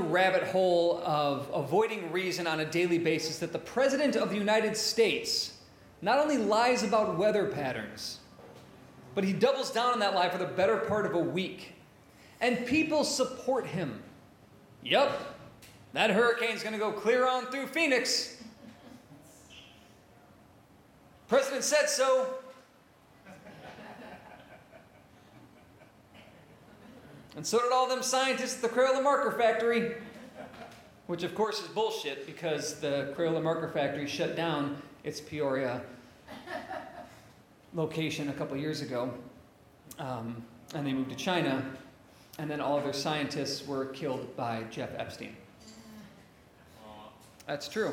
the rabbit hole of avoiding reason on a daily basis that the President of the United States not only lies about weather patterns, but he doubles down on that lie for the better part of a week. And people support him. Yup, that hurricane's to go clear on through Phoenix. President said so. And so did all them scientists at the Crayola Marker Factory. Which, of course, is bullshit because the Crayola Marker Factory shut down its Peoria location a couple years ago. Um, and they moved to China. And then all of their scientists were killed by Jeff Epstein. That's true.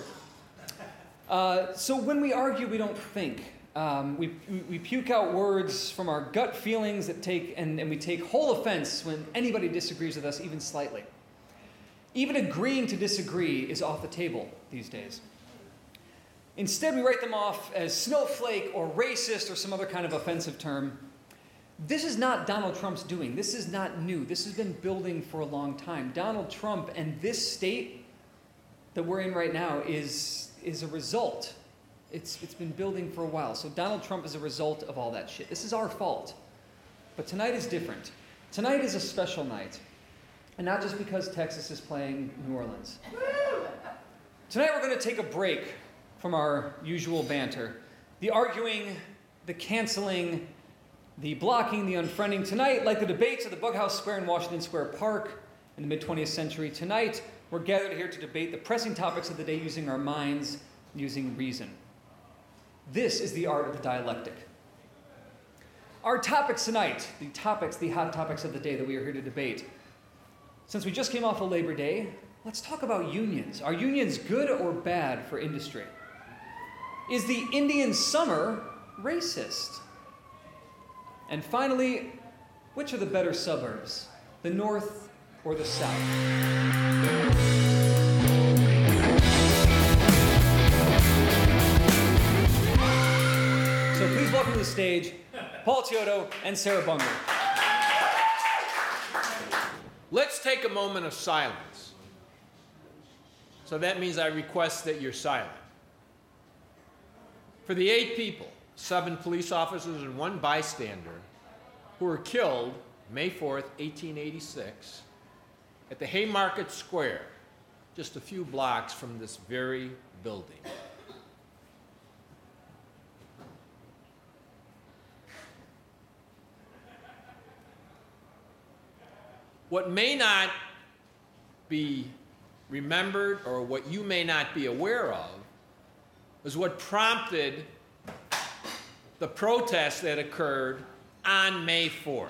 Uh, so when we argue, we don't think. Um, we, we puke out words from our gut feelings that take, and, and we take whole offense when anybody disagrees with us, even slightly. Even agreeing to disagree is off the table these days. Instead, we write them off as snowflake or racist or some other kind of offensive term. This is not Donald Trump's doing. This is not new. This has been building for a long time. Donald Trump and this state that we're in right now is, is a result it's, it's been building for a while. So Donald Trump is a result of all that shit. This is our fault. But tonight is different. Tonight is a special night. And not just because Texas is playing New Orleans. Tonight we're going to take a break from our usual banter. The arguing, the canceling, the blocking, the unfriending. Tonight, like the debates at the Bughouse Square in Washington Square Park in the mid 20th century, tonight we're gathered here to debate the pressing topics of the day using our minds, using reason. This is the art of the dialectic. Our topics tonight, the topics, the hot topics of the day that we are here to debate. Since we just came off of Labor Day, let's talk about unions. Are unions good or bad for industry? Is the Indian summer racist? And finally, which are the better suburbs, the north or the south? Please welcome to the stage Paul Chiodo and Sarah Bunger. Let's take a moment of silence. So that means I request that you're silent. For the eight people, seven police officers and one bystander, who were killed May 4th, 1886, at the Haymarket Square, just a few blocks from this very building. What may not be remembered or what you may not be aware of is what prompted the protest that occurred on May 4th.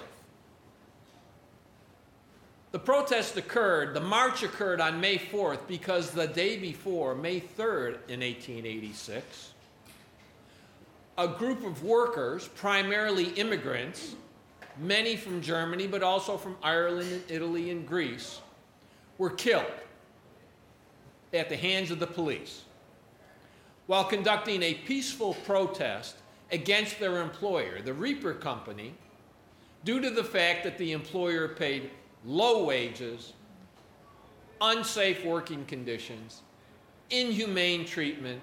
The protest occurred, the march occurred on May 4th because the day before, May 3rd in 1886, a group of workers, primarily immigrants, many from Germany, but also from Ireland and Italy and Greece, were killed at the hands of the police while conducting a peaceful protest against their employer, the Reaper Company, due to the fact that the employer paid low wages, unsafe working conditions, inhumane treatment,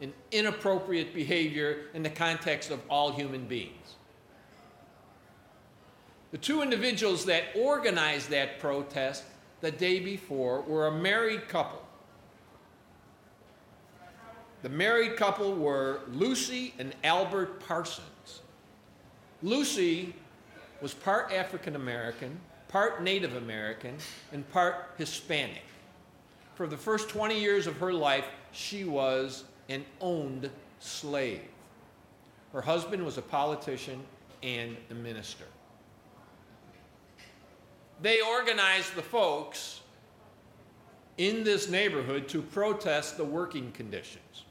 and inappropriate behavior in the context of all human beings. The two individuals that organized that protest the day before were a married couple. The married couple were Lucy and Albert Parsons. Lucy was part African American, part Native American, and part Hispanic. For the first 20 years of her life, she was an owned slave. Her husband was a politician and a minister they organized the folks in this neighborhood to protest the working conditions.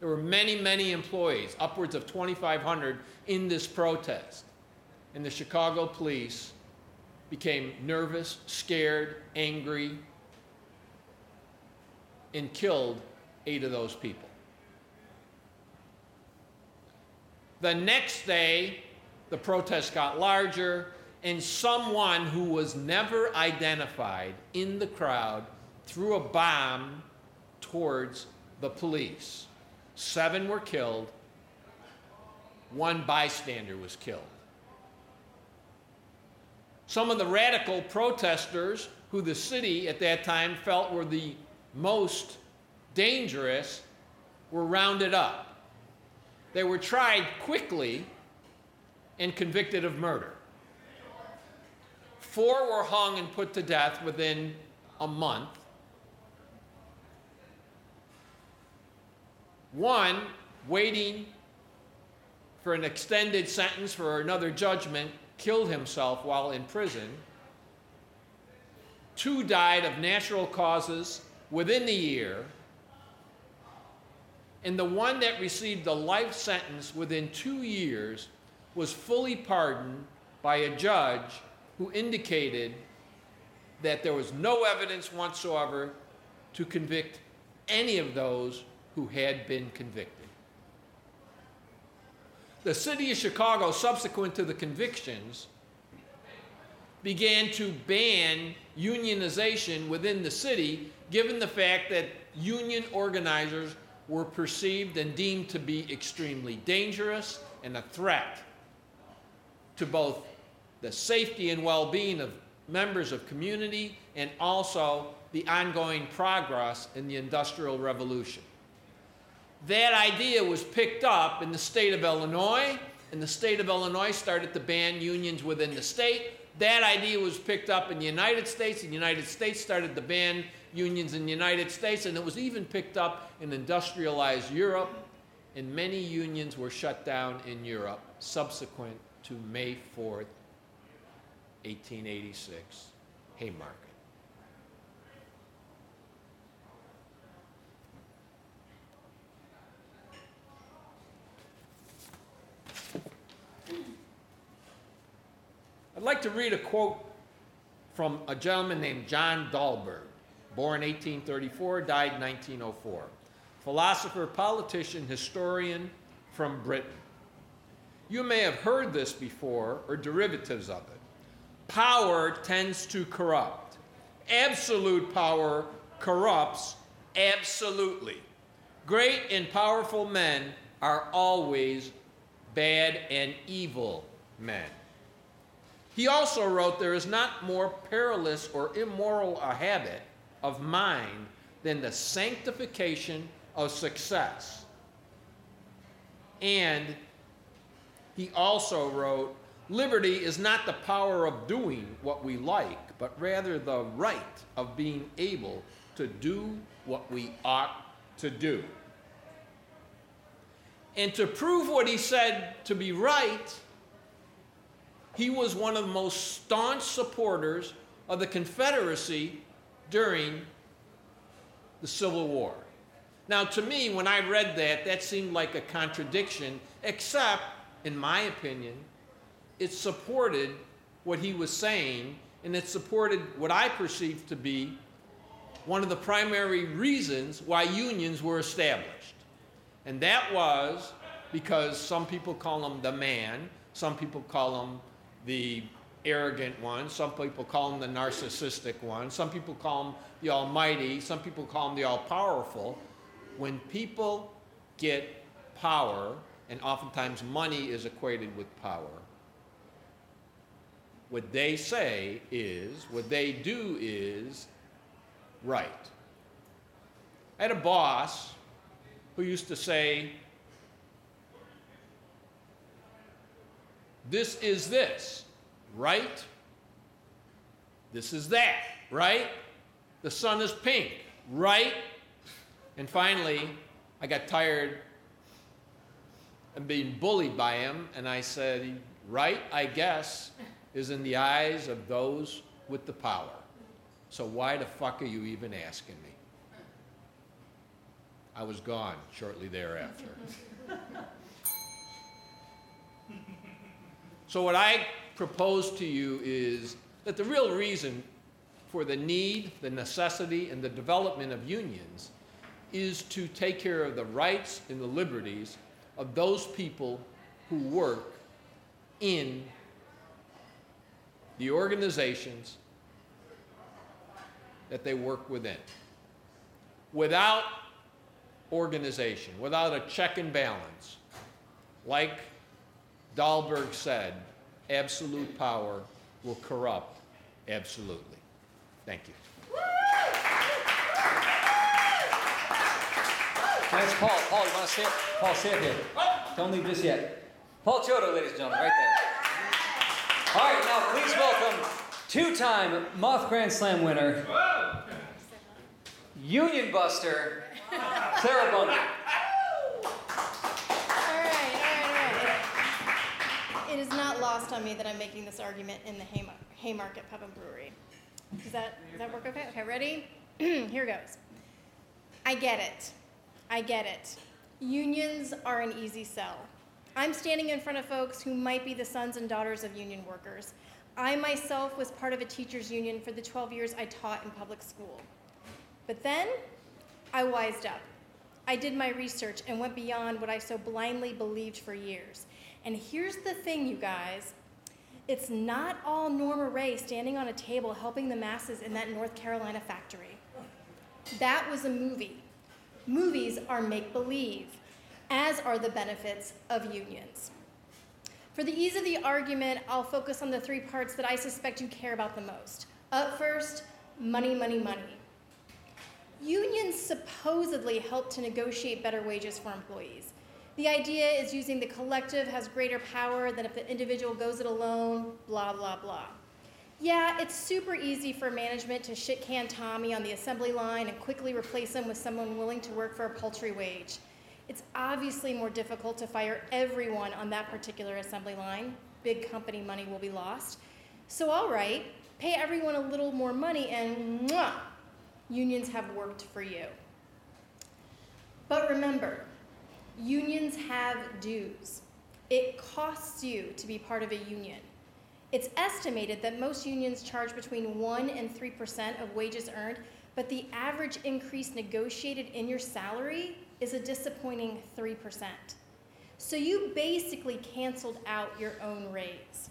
There were many, many employees, upwards of 2,500, in this protest. And the Chicago police became nervous, scared, angry, and killed eight of those people. The next day, the protest got larger and someone who was never identified in the crowd threw a bomb towards the police. Seven were killed, one bystander was killed. Some of the radical protesters, who the city at that time felt were the most dangerous, were rounded up. They were tried quickly and convicted of murder. Four were hung and put to death within a month. One, waiting for an extended sentence for another judgment, killed himself while in prison. Two died of natural causes within the year. And the one that received a life sentence within two years was fully pardoned by a judge who indicated that there was no evidence whatsoever to convict any of those who had been convicted. The city of Chicago, subsequent to the convictions, began to ban unionization within the city, given the fact that union organizers were perceived and deemed to be extremely dangerous and a threat to both the safety and well being of members of community and also the ongoing progress in the Industrial Revolution. That idea was picked up in the state of Illinois, and the state of Illinois started to ban unions within the state. That idea was picked up in the United States, and the United States started to ban unions in the United States, and it was even picked up in industrialized Europe, and many unions were shut down in Europe subsequent to May 4th, 1886, Haymarket. I'd like to read a quote from a gentleman named John Dalberg, born 1834, died 1904. Philosopher, politician, historian from Britain. You may have heard this before or derivatives of it. Power tends to corrupt. Absolute power corrupts absolutely. Great and powerful men are always bad and evil men. He also wrote, There is not more perilous or immoral a habit of mind than the sanctification of success. And he also wrote, Liberty is not the power of doing what we like, but rather the right of being able to do what we ought to do. And to prove what he said to be right, he was one of the most staunch supporters of the Confederacy during the Civil War. Now, to me, when I read that, that seemed like a contradiction, except, in my opinion, it supported what he was saying, and it supported what I perceived to be one of the primary reasons why unions were established. And that was because some people call him the man, some people call him the arrogant one. Some people call him the narcissistic one. Some people call him the almighty. Some people call him the all powerful. When people get power, and oftentimes money is equated with power, what they say is, what they do is right. I had a boss who used to say, This is this, right? This is that, right? The sun is pink, right? And finally, I got tired of being bullied by him, and I said, Right, I guess, is in the eyes of those with the power. So why the fuck are you even asking me? I was gone shortly thereafter. So, what I propose to you is that the real reason for the need, the necessity, and the development of unions is to take care of the rights and the liberties of those people who work in the organizations that they work within. Without organization, without a check and balance, like Dalberg said, absolute power will corrupt absolutely. Thank you. That's Paul. Paul, you want to say it? Paul, say it here. Don't leave just yet. Paul Chiodo, ladies and gentlemen, right there. All right, now please welcome two-time Moth Grand Slam winner, Union Buster, Clara right. It is not lost on me that I'm making this argument in the Haymar- Haymarket Pub and Brewery. Does that, does that work okay? Okay, ready? Here goes. I get it. I get it. Unions are an easy sell. I'm standing in front of folks who might be the sons and daughters of union workers. I myself was part of a teachers' union for the 12 years I taught in public school. But then I wised up. I did my research and went beyond what I so blindly believed for years. And here's the thing, you guys it's not all Norma Rae standing on a table helping the masses in that North Carolina factory. That was a movie. Movies are make believe, as are the benefits of unions. For the ease of the argument, I'll focus on the three parts that I suspect you care about the most. Up first, money, money, money. Unions supposedly help to negotiate better wages for employees. The idea is using the collective has greater power than if the individual goes it alone, blah, blah, blah. Yeah, it's super easy for management to shit can Tommy on the assembly line and quickly replace him with someone willing to work for a paltry wage. It's obviously more difficult to fire everyone on that particular assembly line. Big company money will be lost. So, all right, pay everyone a little more money and mwah, unions have worked for you. But remember, unions have dues. It costs you to be part of a union. It's estimated that most unions charge between 1 and 3% of wages earned, but the average increase negotiated in your salary is a disappointing 3%. So you basically canceled out your own raise.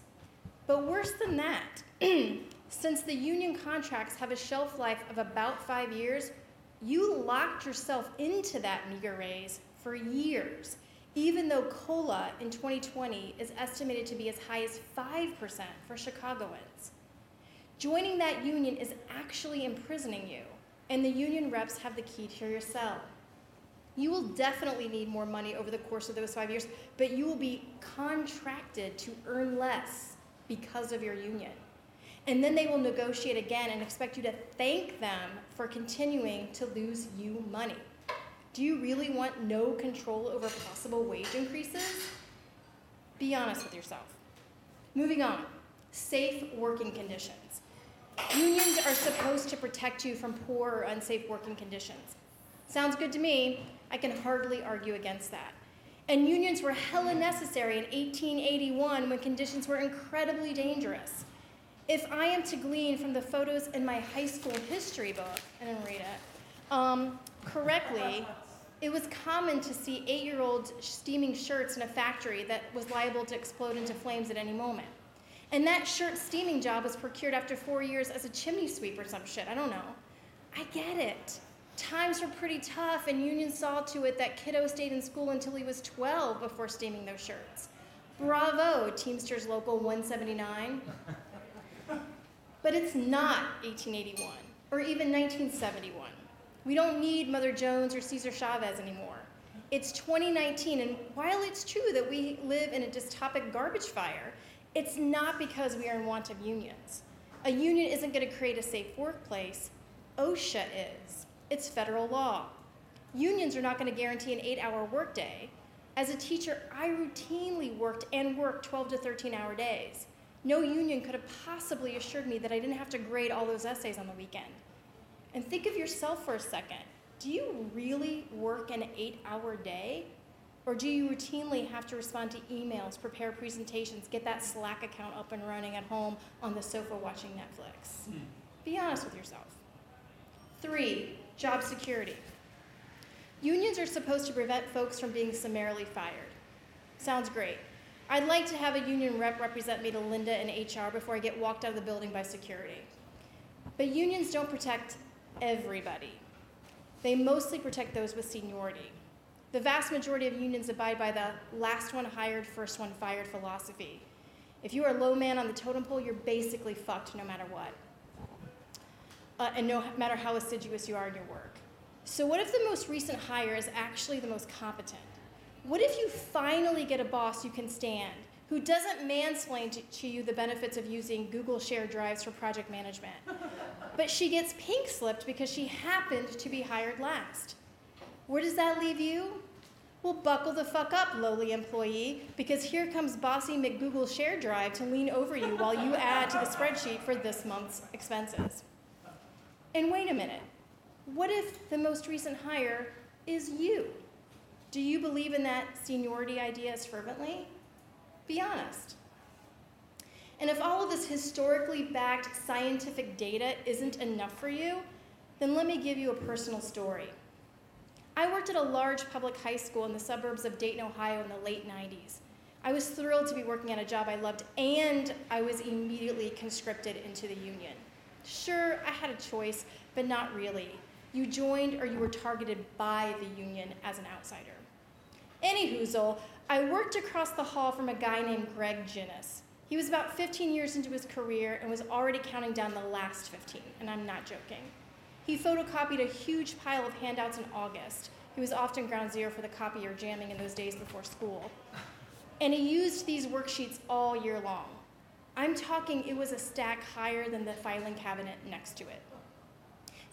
But worse than that, since the union contracts have a shelf life of about five years, you locked yourself into that meager raise for years, even though COLA in 2020 is estimated to be as high as 5% for Chicagoans. Joining that union is actually imprisoning you, and the union reps have the key to your cell. You will definitely need more money over the course of those five years, but you will be contracted to earn less because of your union. And then they will negotiate again and expect you to thank them for continuing to lose you money. Do you really want no control over possible wage increases? Be honest with yourself. Moving on safe working conditions. Unions are supposed to protect you from poor or unsafe working conditions. Sounds good to me. I can hardly argue against that. And unions were hella necessary in 1881 when conditions were incredibly dangerous. If I am to glean from the photos in my high school history book, didn't read it, um, correctly, it was common to see eight year olds steaming shirts in a factory that was liable to explode into flames at any moment. And that shirt steaming job was procured after four years as a chimney sweep or some shit. I don't know. I get it. Times were pretty tough, and unions saw to it that kiddo stayed in school until he was 12 before steaming those shirts. Bravo, Teamsters Local 179. but it's not 1881 or even 1971. We don't need Mother Jones or Cesar Chavez anymore. It's 2019, and while it's true that we live in a dystopic garbage fire, it's not because we are in want of unions. A union isn't going to create a safe workplace, OSHA is. It's federal law. Unions are not going to guarantee an eight hour workday. As a teacher, I routinely worked and worked 12 to 13 hour days. No union could have possibly assured me that I didn't have to grade all those essays on the weekend. And think of yourself for a second. Do you really work an eight hour day? Or do you routinely have to respond to emails, prepare presentations, get that Slack account up and running at home on the sofa watching Netflix? Hmm. Be honest with yourself. Three, job security. Unions are supposed to prevent folks from being summarily fired. Sounds great. I'd like to have a union rep represent me to Linda and HR before I get walked out of the building by security. But unions don't protect everybody. They mostly protect those with seniority. The vast majority of unions abide by the last one hired, first one fired philosophy. If you are a low man on the totem pole, you're basically fucked no matter what. Uh, and no matter how assiduous you are in your work. So, what if the most recent hire is actually the most competent? What if you finally get a boss you can stand who doesn't mansplain to, to you the benefits of using Google Share Drives for project management? but she gets pink slipped because she happened to be hired last. Where does that leave you? Well, buckle the fuck up, lowly employee, because here comes bossy McGoogle Share Drive to lean over you while you add to the spreadsheet for this month's expenses. And wait a minute. What if the most recent hire is you? Do you believe in that seniority idea as fervently? Be honest. And if all of this historically backed scientific data isn't enough for you, then let me give you a personal story. I worked at a large public high school in the suburbs of Dayton, Ohio in the late 90s. I was thrilled to be working at a job I loved, and I was immediately conscripted into the union. Sure, I had a choice, but not really. You joined or you were targeted by the union as an outsider. Anyhoozle, I worked across the hall from a guy named Greg Ginnis. He was about 15 years into his career and was already counting down the last 15, and I'm not joking. He photocopied a huge pile of handouts in August. He was often ground zero for the copier jamming in those days before school. And he used these worksheets all year long. I'm talking, it was a stack higher than the filing cabinet next to it.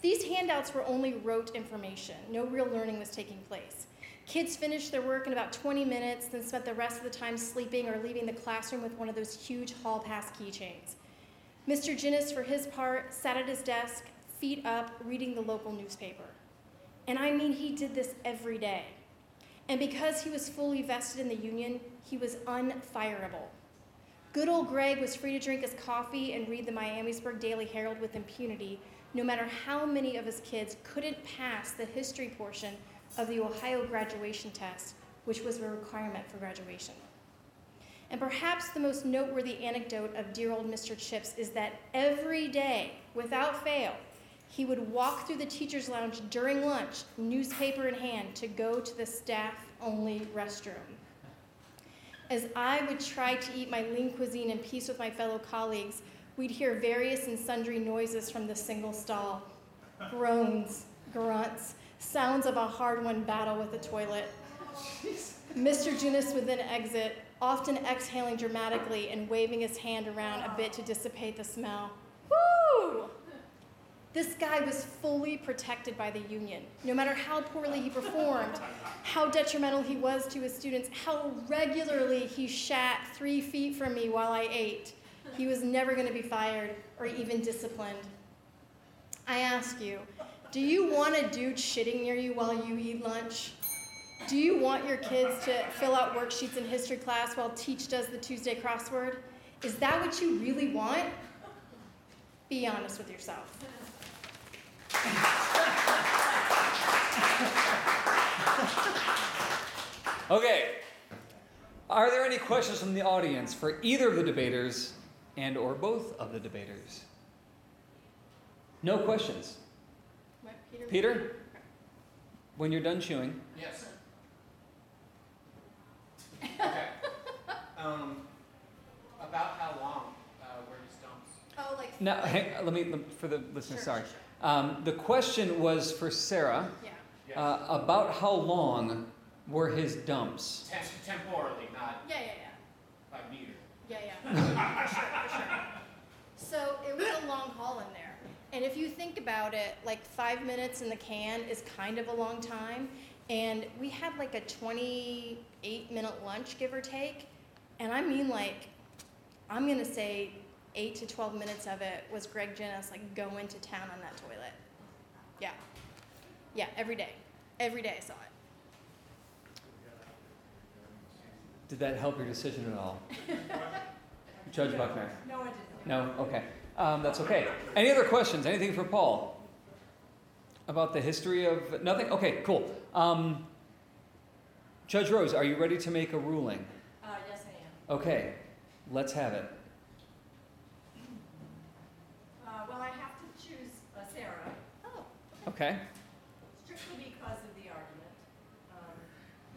These handouts were only rote information, no real learning was taking place. Kids finished their work in about 20 minutes, then spent the rest of the time sleeping or leaving the classroom with one of those huge hall pass keychains. Mr. Ginnis, for his part, sat at his desk, feet up, reading the local newspaper. And I mean, he did this every day. And because he was fully vested in the union, he was unfireable. Good old Greg was free to drink his coffee and read the Miamisburg Daily Herald with impunity, no matter how many of his kids couldn't pass the history portion of the Ohio graduation test, which was a requirement for graduation. And perhaps the most noteworthy anecdote of dear old Mr. Chips is that every day, without fail, he would walk through the teacher's lounge during lunch, newspaper in hand, to go to the staff only restroom. As I would try to eat my lean cuisine in peace with my fellow colleagues, we'd hear various and sundry noises from the single stall groans, grunts, sounds of a hard won battle with the toilet. Mr. Ginnis would then exit, often exhaling dramatically and waving his hand around a bit to dissipate the smell. This guy was fully protected by the union. No matter how poorly he performed, how detrimental he was to his students, how regularly he shat three feet from me while I ate, he was never going to be fired or even disciplined. I ask you, do you want a dude shitting near you while you eat lunch? Do you want your kids to fill out worksheets in history class while Teach does the Tuesday crossword? Is that what you really want? Be honest with yourself. Okay. Are there any questions from the audience for either of the debaters and or both of the debaters? No questions. What, Peter? Peter? When you're done chewing. Yes. Okay. Um, about how long uh, were his dumps? Oh, like. Now, hang, let me for the listeners. Sure, sorry. sure, Um, the question was for Sarah Yeah. Yes. uh, about how long were his dumps. Tem- temporally, not Yeah, yeah, yeah. by meter. Yeah, yeah. for sure, for sure. So it was a long haul in there. And if you think about it, like five minutes in the can is kind of a long time. And we had like a 28 minute lunch, give or take. And I mean, like, I'm going to say eight to 12 minutes of it was Greg Ginnis, like, going to town on that toilet. Yeah. Yeah, every day. Every day I saw it. Did that help your decision at all? Judge Buckner? No, it didn't. No? Okay. Um, that's okay. Any other questions? Anything for Paul? About the history of nothing? Okay, cool. Um, Judge Rose, are you ready to make a ruling? Uh, yes, I am. Okay, let's have it. Uh, well, I have to choose uh, Sarah, Oh, Okay. strictly because of the argument. Um,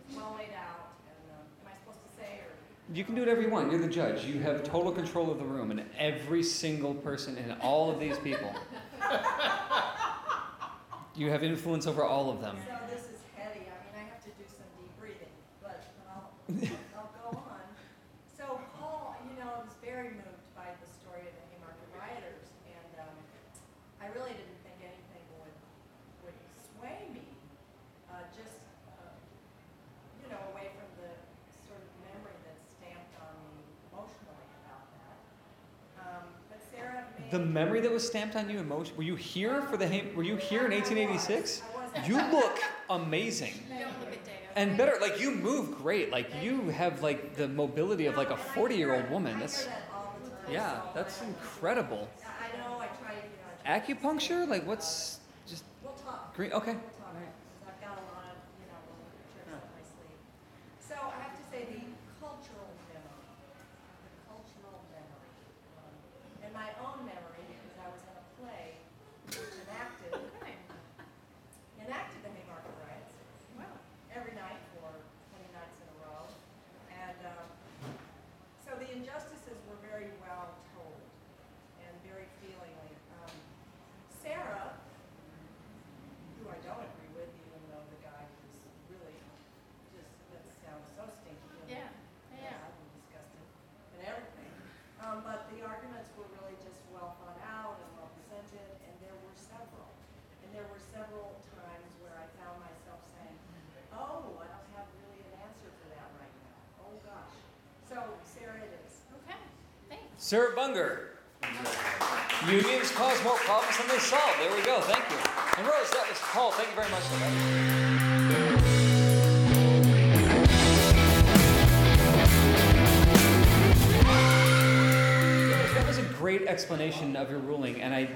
It's well laid out, and um, am I supposed to say, or? You can do whatever you want. You're the judge. You have total control of the room and every single person and all of these people. You have influence over all of them. So this is heady, I mean, I have to do some deep breathing, but I'll, I'll go on. So Paul, you know, I was very moved by the story of the Haymarket rioters, and um, I really didn't think anything would, would sway me, uh, just, uh, you know, away from the sort of memory that's stamped on me emotionally about that. Um, But Sarah made. The memory that was stamped on you emotion. Were you here for the were you here in 1886? You look amazing. you don't look at Deo. And better, like you move great. Like you have like the mobility of like a 40-year-old woman. That's hear that all the time, yeah, that's incredible. I know, I try, you know. I try- Acupuncture? Like what's just We'll green? Okay. We'll talk, because I've got a lot of, you know, little tricks up my sleeve. So I have to say the cultural memory, the cultural memory. um, And my own memory, because I was in a play which enacted, Okay. enacted the Haymarket riots Wow. every night for twenty nights in a row. And, um, so the injustices were very well told and very feelingly. Um, Sarah, who I don't agree with, even though the guy was really just, that sounds so stinky. and Yeah, yeah. bad and disgusting and everything. Um, but the arguments were really just well thought out and well presented, and there were several. And there were several times where I found myself saying, oh, I don't have really an answer for that right now. Oh, gosh. So, Sarah it is. Okay, thanks. Sarah Bunger. Unions cause more problems than they solve. There we go. Thank you. And Rose, that was Paul. Thank you very much for that. That was a great explanation of your ruling, and I,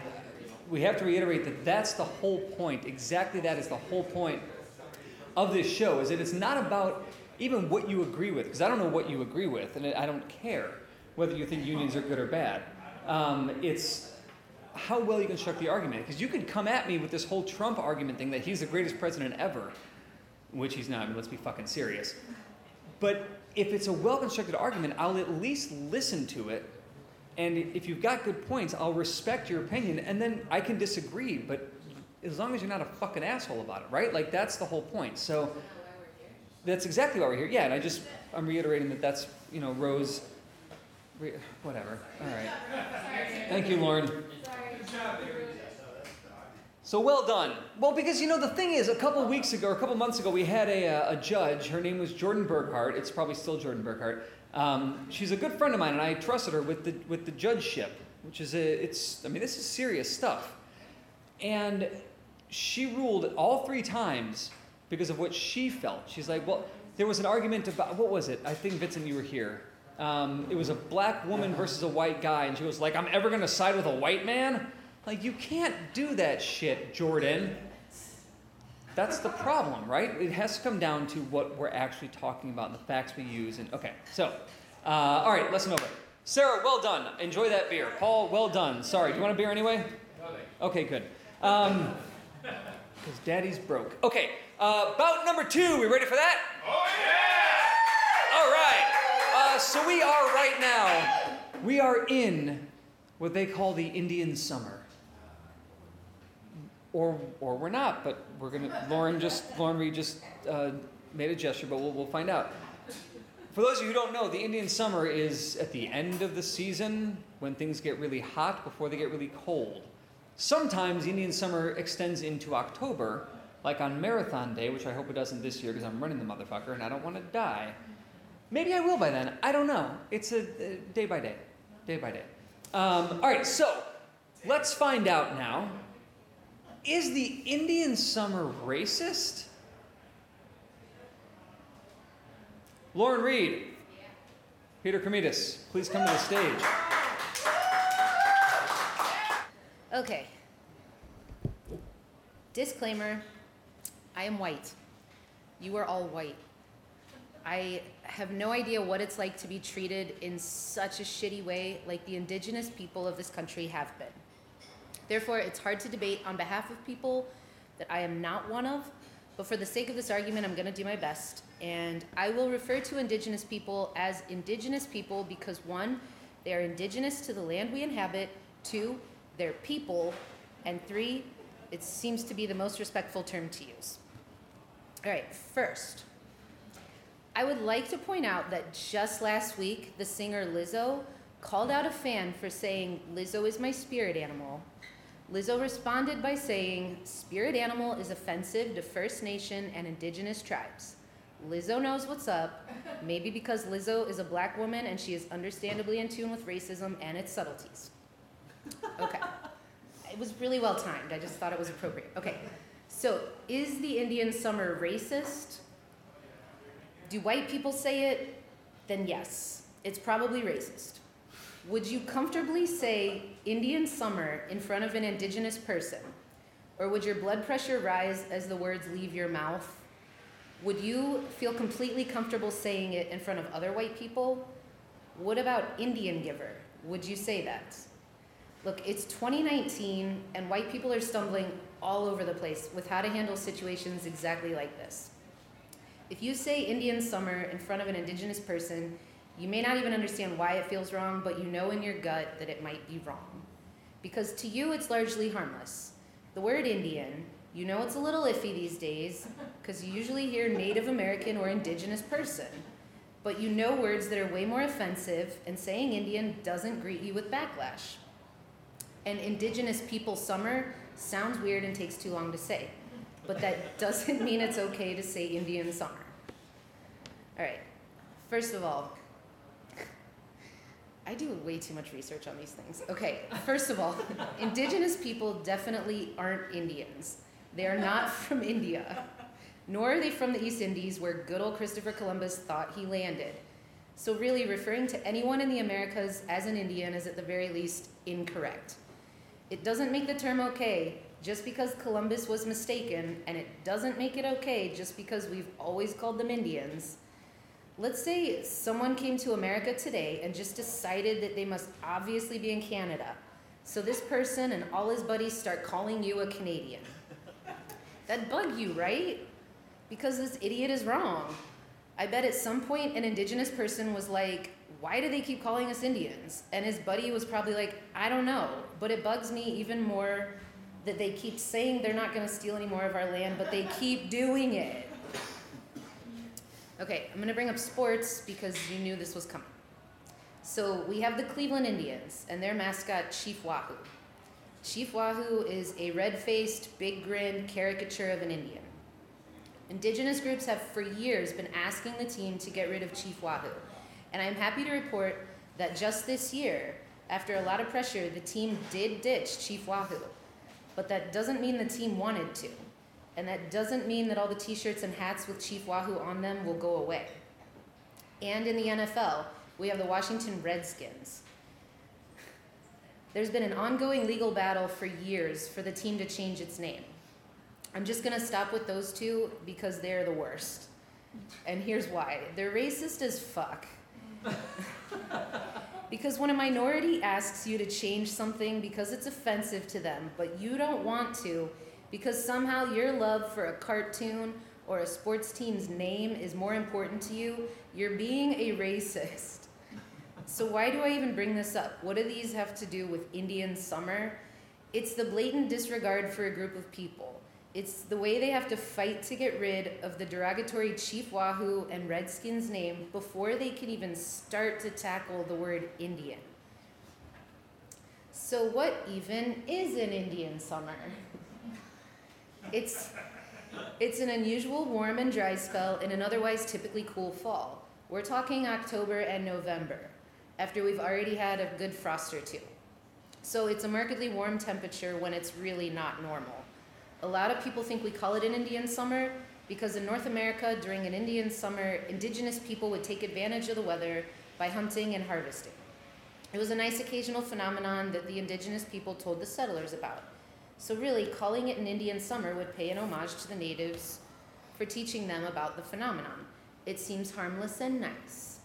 we have to reiterate that that's the whole point. Exactly that is the whole point of this show. Is that it's not about even what you agree with, because I don't know what you agree with, and I don't care whether you think unions are good or bad. Um, it's how well you construct the argument, because you could come at me with this whole Trump argument thing that he's the greatest president ever, which he's not. I mean, let's be fucking serious. But if it's a well constructed argument, I'll at least listen to it. And if you've got good points, I'll respect your opinion and then I can disagree. But as long as you're not a fucking asshole about it, right? Like, that's the whole point. So that's exactly why we're here. Yeah, and I just, I'm reiterating that that's, you know, Rose, re- whatever. All right. Thank you, Lauren. So well done. Well, because you know the thing is, a couple weeks ago, or a couple months ago, we had a, uh, a judge. Her name was Jordan Burkhart. It's probably still Jordan Burkhart. Um, she's a good friend of mine, and I trusted her with the with the judgeship, which is a it's. I mean, this is serious stuff. And she ruled all three times because of what she felt. She's like, well, there was an argument about what was it? I think Vincent, you were here. Um, it was a black woman versus a white guy, and she was like, I'm ever going to side with a white man. Like, you can't do that shit, Jordan. That's the problem, right? It has to come down to what we're actually talking about and the facts we use. And okay, so, uh, all right, lesson over. Sarah, well done. Enjoy that beer. Paul, well done. Sorry, do you want a beer anyway? Okay, good. Um, because daddy's broke. Okay, uh, bout number two. We ready for that? Oh yeah! So we are right now. We are in what they call the Indian summer or or we're not. But we're gonna. Lauren just Lauren Reed just uh, made a gesture, but we'll we'll find out. For those of you who don't know, the Indian summer is at the end of the season when things get really hot before they get really cold. Sometimes Indian summer extends into October, like on Marathon Day, which I hope it doesn't this year because I'm running the motherfucker and I don't want to die. Maybe I will by then. I don't know. It's a, a day by day, day by day. Um, all right, so let's find out now. Is the Indian summer racist? Lauren Reed, Peter Komitas, please come to the stage. Okay. Disclaimer I am white. You are all white. I have no idea what it's like to be treated in such a shitty way like the indigenous people of this country have been. Therefore, it's hard to debate on behalf of people that I am not one of, but for the sake of this argument, I'm going to do my best. And I will refer to indigenous people as indigenous people because one, they are indigenous to the land we inhabit, two, they're people, and three, it seems to be the most respectful term to use. All right, first, I would like to point out that just last week, the singer Lizzo called out a fan for saying, Lizzo is my spirit animal. Lizzo responded by saying, Spirit animal is offensive to First Nation and indigenous tribes. Lizzo knows what's up, maybe because Lizzo is a black woman and she is understandably in tune with racism and its subtleties. Okay. It was really well timed. I just thought it was appropriate. Okay. So, is the Indian summer racist? Do white people say it? Then yes, it's probably racist. Would you comfortably say Indian summer in front of an indigenous person? Or would your blood pressure rise as the words leave your mouth? Would you feel completely comfortable saying it in front of other white people? What about Indian giver? Would you say that? Look, it's 2019 and white people are stumbling all over the place with how to handle situations exactly like this. If you say Indian summer in front of an indigenous person, you may not even understand why it feels wrong, but you know in your gut that it might be wrong. Because to you, it's largely harmless. The word Indian, you know it's a little iffy these days, because you usually hear Native American or indigenous person. But you know words that are way more offensive, and saying Indian doesn't greet you with backlash. And indigenous people summer sounds weird and takes too long to say. But that doesn't mean it's okay to say Indian summer. All right, first of all, I do way too much research on these things. Okay, first of all, indigenous people definitely aren't Indians. They are not from India, nor are they from the East Indies where good old Christopher Columbus thought he landed. So, really, referring to anyone in the Americas as an Indian is at the very least incorrect. It doesn't make the term okay just because Columbus was mistaken, and it doesn't make it okay just because we've always called them Indians. Let's say someone came to America today and just decided that they must obviously be in Canada. So this person and all his buddies start calling you a Canadian. That'd bug you, right? Because this idiot is wrong. I bet at some point an indigenous person was like, why do they keep calling us Indians? And his buddy was probably like, I don't know, but it bugs me even more that they keep saying they're not going to steal any more of our land, but they keep doing it. Okay, I'm going to bring up sports because you knew this was coming. So we have the Cleveland Indians and their mascot, Chief Wahoo. Chief Wahoo is a red faced, big grin caricature of an Indian. Indigenous groups have for years been asking the team to get rid of Chief Wahoo. And I'm happy to report that just this year, after a lot of pressure, the team did ditch Chief Wahoo. But that doesn't mean the team wanted to. And that doesn't mean that all the t shirts and hats with Chief Wahoo on them will go away. And in the NFL, we have the Washington Redskins. There's been an ongoing legal battle for years for the team to change its name. I'm just going to stop with those two because they're the worst. And here's why they're racist as fuck. because when a minority asks you to change something because it's offensive to them, but you don't want to, because somehow your love for a cartoon or a sports team's name is more important to you, you're being a racist. So, why do I even bring this up? What do these have to do with Indian summer? It's the blatant disregard for a group of people. It's the way they have to fight to get rid of the derogatory Chief Wahoo and Redskins name before they can even start to tackle the word Indian. So, what even is an Indian summer? It's, it's an unusual warm and dry spell in an otherwise typically cool fall. We're talking October and November, after we've already had a good frost or two. So, it's a markedly warm temperature when it's really not normal. A lot of people think we call it an Indian summer because in North America, during an Indian summer, indigenous people would take advantage of the weather by hunting and harvesting. It was a nice occasional phenomenon that the indigenous people told the settlers about. So, really, calling it an Indian summer would pay an homage to the natives for teaching them about the phenomenon. It seems harmless and nice.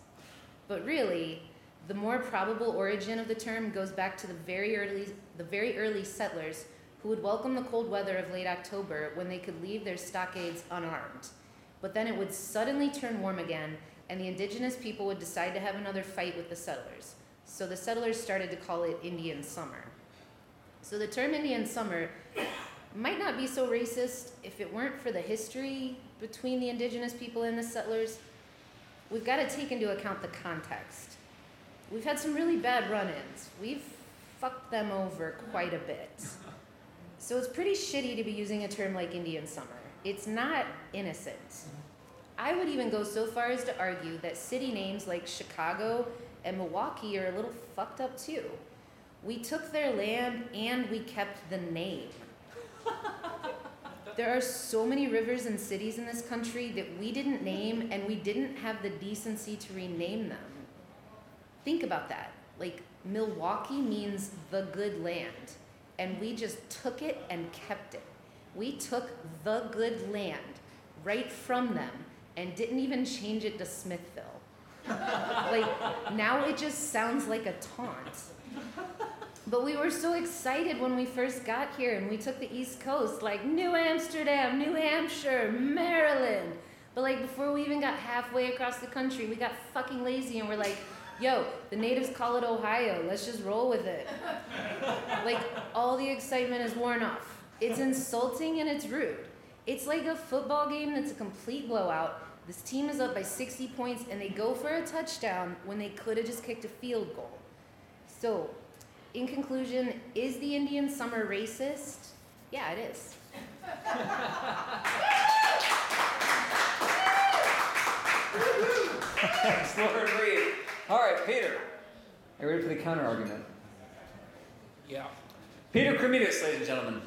But really, the more probable origin of the term goes back to the very early, the very early settlers who would welcome the cold weather of late October when they could leave their stockades unarmed. But then it would suddenly turn warm again, and the indigenous people would decide to have another fight with the settlers. So the settlers started to call it Indian summer. So the term Indian summer might not be so racist if it weren't for the history between the indigenous people and the settlers. We've got to take into account the context. We've had some really bad run ins. We've fucked them over quite a bit. So it's pretty shitty to be using a term like Indian summer. It's not innocent. I would even go so far as to argue that city names like Chicago and Milwaukee are a little fucked up too. We took their land and we kept the name. there are so many rivers and cities in this country that we didn't name and we didn't have the decency to rename them. Think about that. Like, Milwaukee means the good land, and we just took it and kept it. We took the good land right from them and didn't even change it to Smithville. like, now it just sounds like a taunt. But we were so excited when we first got here and we took the East Coast, like New Amsterdam, New Hampshire, Maryland. But like before we even got halfway across the country, we got fucking lazy and we're like, yo, the natives call it Ohio. Let's just roll with it. like all the excitement is worn off. It's insulting and it's rude. It's like a football game that's a complete blowout. This team is up by 60 points and they go for a touchdown when they could have just kicked a field goal. So, in conclusion, is the Indian summer racist? Yeah, it is. Lord Reed. All right, Peter. Are you ready for the counter argument? Yeah. Peter Kremidas, ladies and gentlemen.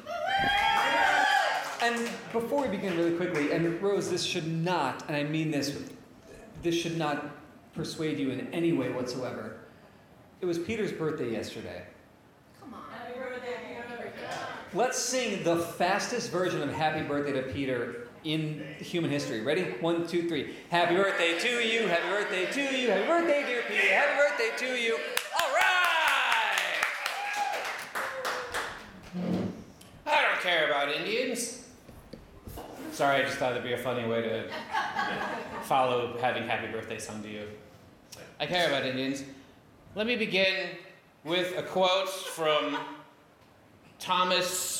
And before we begin, really quickly, and Rose, this should not, and I mean this, this should not persuade you in any way whatsoever. It was Peter's birthday yesterday. Come on. Happy birthday, Peter. Let's sing the fastest version of Happy Birthday to Peter in human history. Ready? One, two, three. Happy birthday to you, happy birthday to you, happy birthday, dear Peter, happy birthday to you. All right! I don't care about Indians. Sorry, I just thought it'd be a funny way to follow having happy birthday sung to you. I care about Indians. Let me begin with a quote from Thomas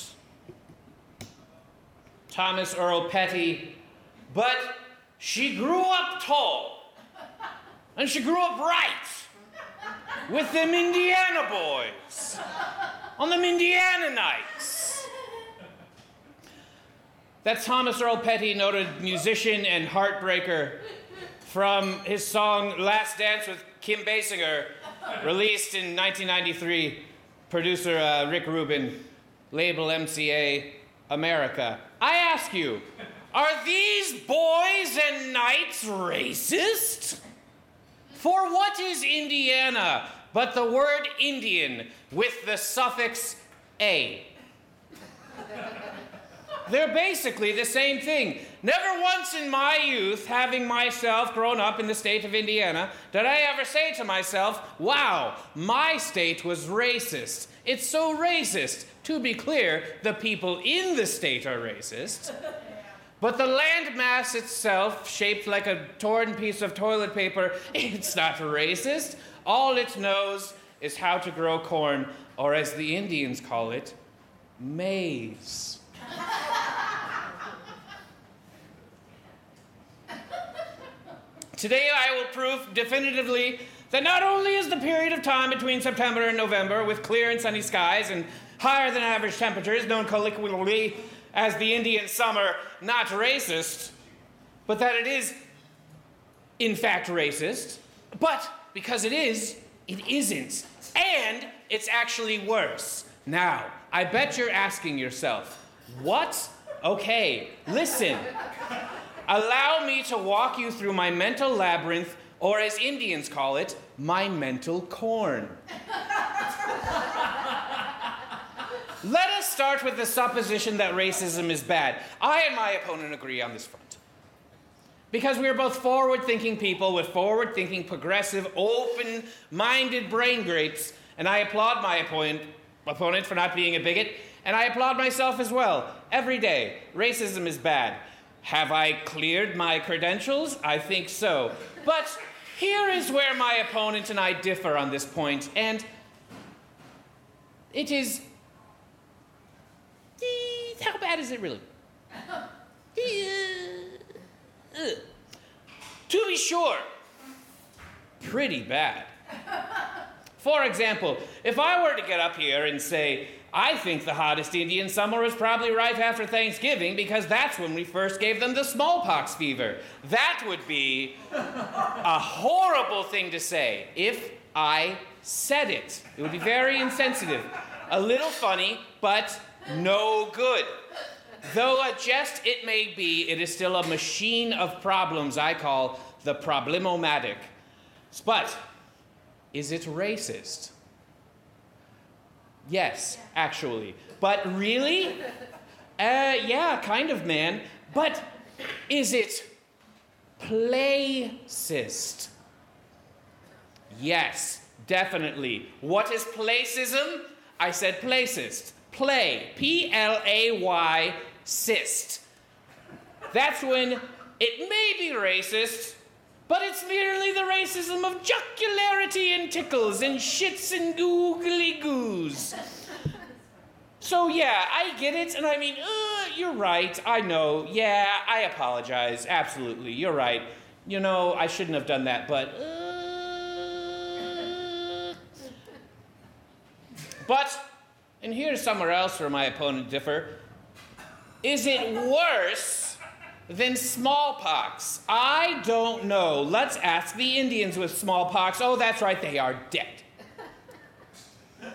Thomas Earl Petty. But she grew up tall, and she grew up right with them Indiana boys on them Indiana nights. That's Thomas Earl Petty, noted musician and heartbreaker, from his song Last Dance with Kim Basinger, released in 1993. Producer uh, Rick Rubin, label MCA America. I ask you, are these boys and nights racist? For what is Indiana but the word Indian with the suffix A? They're basically the same thing. Never once in my youth, having myself grown up in the state of Indiana, did I ever say to myself, wow, my state was racist. It's so racist. To be clear, the people in the state are racist. But the landmass itself, shaped like a torn piece of toilet paper, it's not racist. All it knows is how to grow corn, or as the Indians call it, maize. Today I will prove definitively that not only is the period of time between September and November with clear and sunny skies and higher than average temperatures, known colloquially as the Indian summer, not racist, but that it is, in fact, racist. But because it is, it isn't. And it's actually worse. Now, I bet you're asking yourself, what? Okay, listen. Allow me to walk you through my mental labyrinth, or as Indians call it, my mental corn. Let us start with the supposition that racism is bad. I and my opponent agree on this front. Because we are both forward thinking people with forward thinking, progressive, open minded brain grapes, and I applaud my opponent, opponent for not being a bigot, and I applaud myself as well. Every day, racism is bad. Have I cleared my credentials? I think so. But here is where my opponent and I differ on this point, and it is. Eh, How bad is it really? Eh. To be sure, pretty bad. For example, if I were to get up here and say, I think the hottest Indian summer was probably right after Thanksgiving because that's when we first gave them the smallpox fever. That would be a horrible thing to say if I said it. It would be very insensitive. A little funny, but no good. Though a jest it may be, it is still a machine of problems I call the problemomatic. But is it racist? Yes, actually. But really? Uh, yeah, kind of, man. But is it placist? Yes, definitely. What is placism? I said placist. Play. P L A Y cyst. That's when it may be racist, but it's merely the racism of jocularity and tickles and shits and googly goos. So yeah, I get it, and I mean, uh, you're right. I know. Yeah, I apologize. Absolutely, you're right. You know, I shouldn't have done that, but. Uh... But, and here's somewhere else where my opponent differ. Is it worse than smallpox? I don't know. Let's ask the Indians with smallpox. Oh, that's right, they are dead.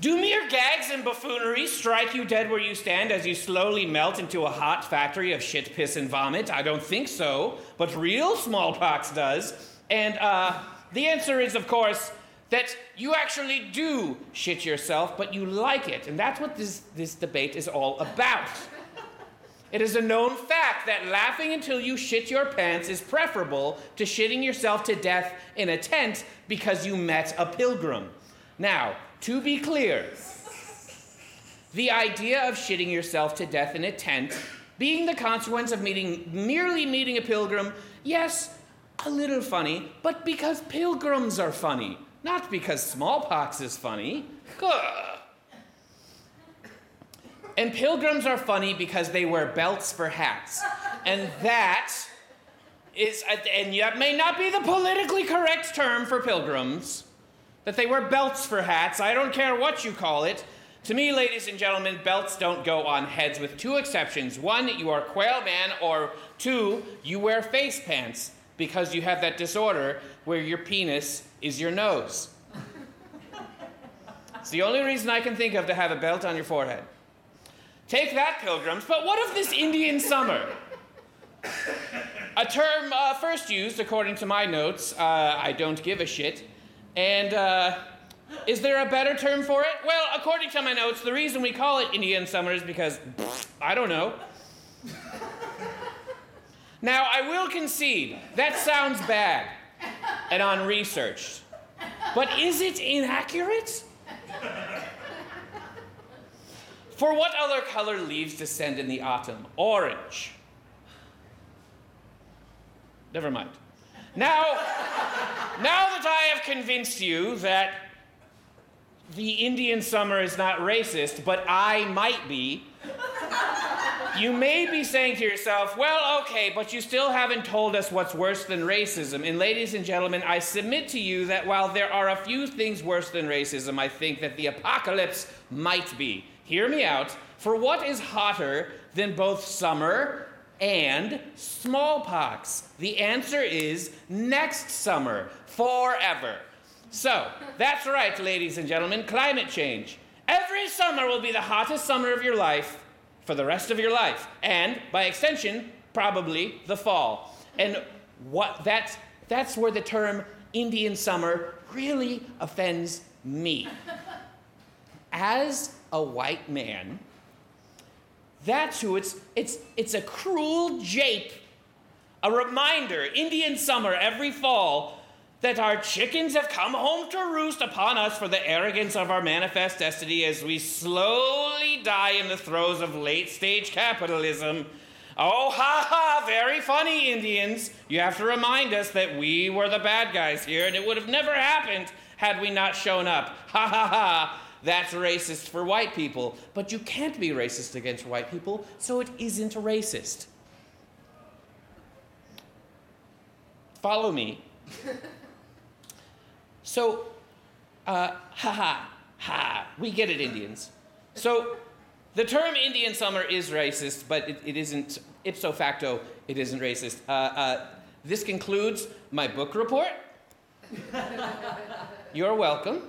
Do mere gags and buffoonery strike you dead where you stand as you slowly melt into a hot factory of shit, piss, and vomit? I don't think so, but real smallpox does. And uh, the answer is, of course, that you actually do shit yourself, but you like it. And that's what this, this debate is all about. It is a known fact that laughing until you shit your pants is preferable to shitting yourself to death in a tent because you met a pilgrim. Now, to be clear, the idea of shitting yourself to death in a tent being the consequence of meeting merely meeting a pilgrim, yes, a little funny, but because pilgrims are funny, not because smallpox is funny. And pilgrims are funny because they wear belts for hats. And that is, and that may not be the politically correct term for pilgrims, that they wear belts for hats. I don't care what you call it. To me, ladies and gentlemen, belts don't go on heads with two exceptions. One, you are quail man, or two, you wear face pants because you have that disorder where your penis is your nose. It's the only reason I can think of to have a belt on your forehead. Take that, pilgrims, but what of this Indian summer? A term uh, first used, according to my notes, uh, I don't give a shit. And uh, is there a better term for it? Well, according to my notes, the reason we call it Indian summer is because, I don't know. Now, I will concede, that sounds bad and unresearched. But is it inaccurate? For what other color leaves descend in the autumn? Orange. Never mind. Now, now that I have convinced you that the Indian summer is not racist, but I might be, you may be saying to yourself, well, okay, but you still haven't told us what's worse than racism. And ladies and gentlemen, I submit to you that while there are a few things worse than racism, I think that the apocalypse might be. Hear me out. For what is hotter than both summer and smallpox? The answer is next summer, forever. So, that's right, ladies and gentlemen, climate change. Every summer will be the hottest summer of your life for the rest of your life, and by extension, probably the fall. And what that's that's where the term Indian summer really offends me. As a white man, That's who it's it's it's a cruel jape. A reminder, Indian summer every fall, that our chickens have come home to roost upon us for the arrogance of our manifest destiny as we slowly die in the throes of late stage capitalism. Oh, ha ha, very funny, Indians. You have to remind us that we were the bad guys here, and it would have never happened had we not shown up. Ha ha ha. That's racist for white people. But you can't be racist against white people, so it isn't racist. Follow me. So, uh, ha ha, ha, we get it, Indians. So, the term Indian summer is racist, but it, it isn't, ipso facto, it isn't racist. Uh, uh, this concludes my book report. You're welcome.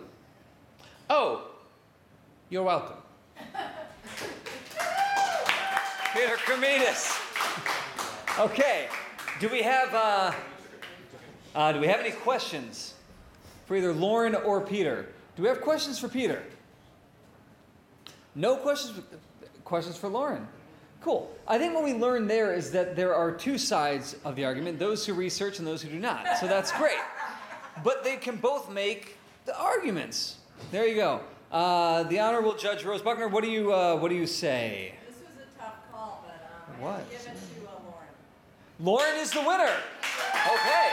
Oh, you're welcome. Peter Cremidas. Okay. Do we have uh, uh, do we have any questions for either Lauren or Peter? Do we have questions for Peter? No questions. Questions for Lauren. Cool. I think what we learned there is that there are two sides of the argument: those who research and those who do not. So that's great. But they can both make the arguments. There you go. Uh, the Honorable Judge Rose Buckner, what do you uh, what do you say? This was a tough call, but um, What? give it to uh, Lauren. Lauren is the winner. Okay.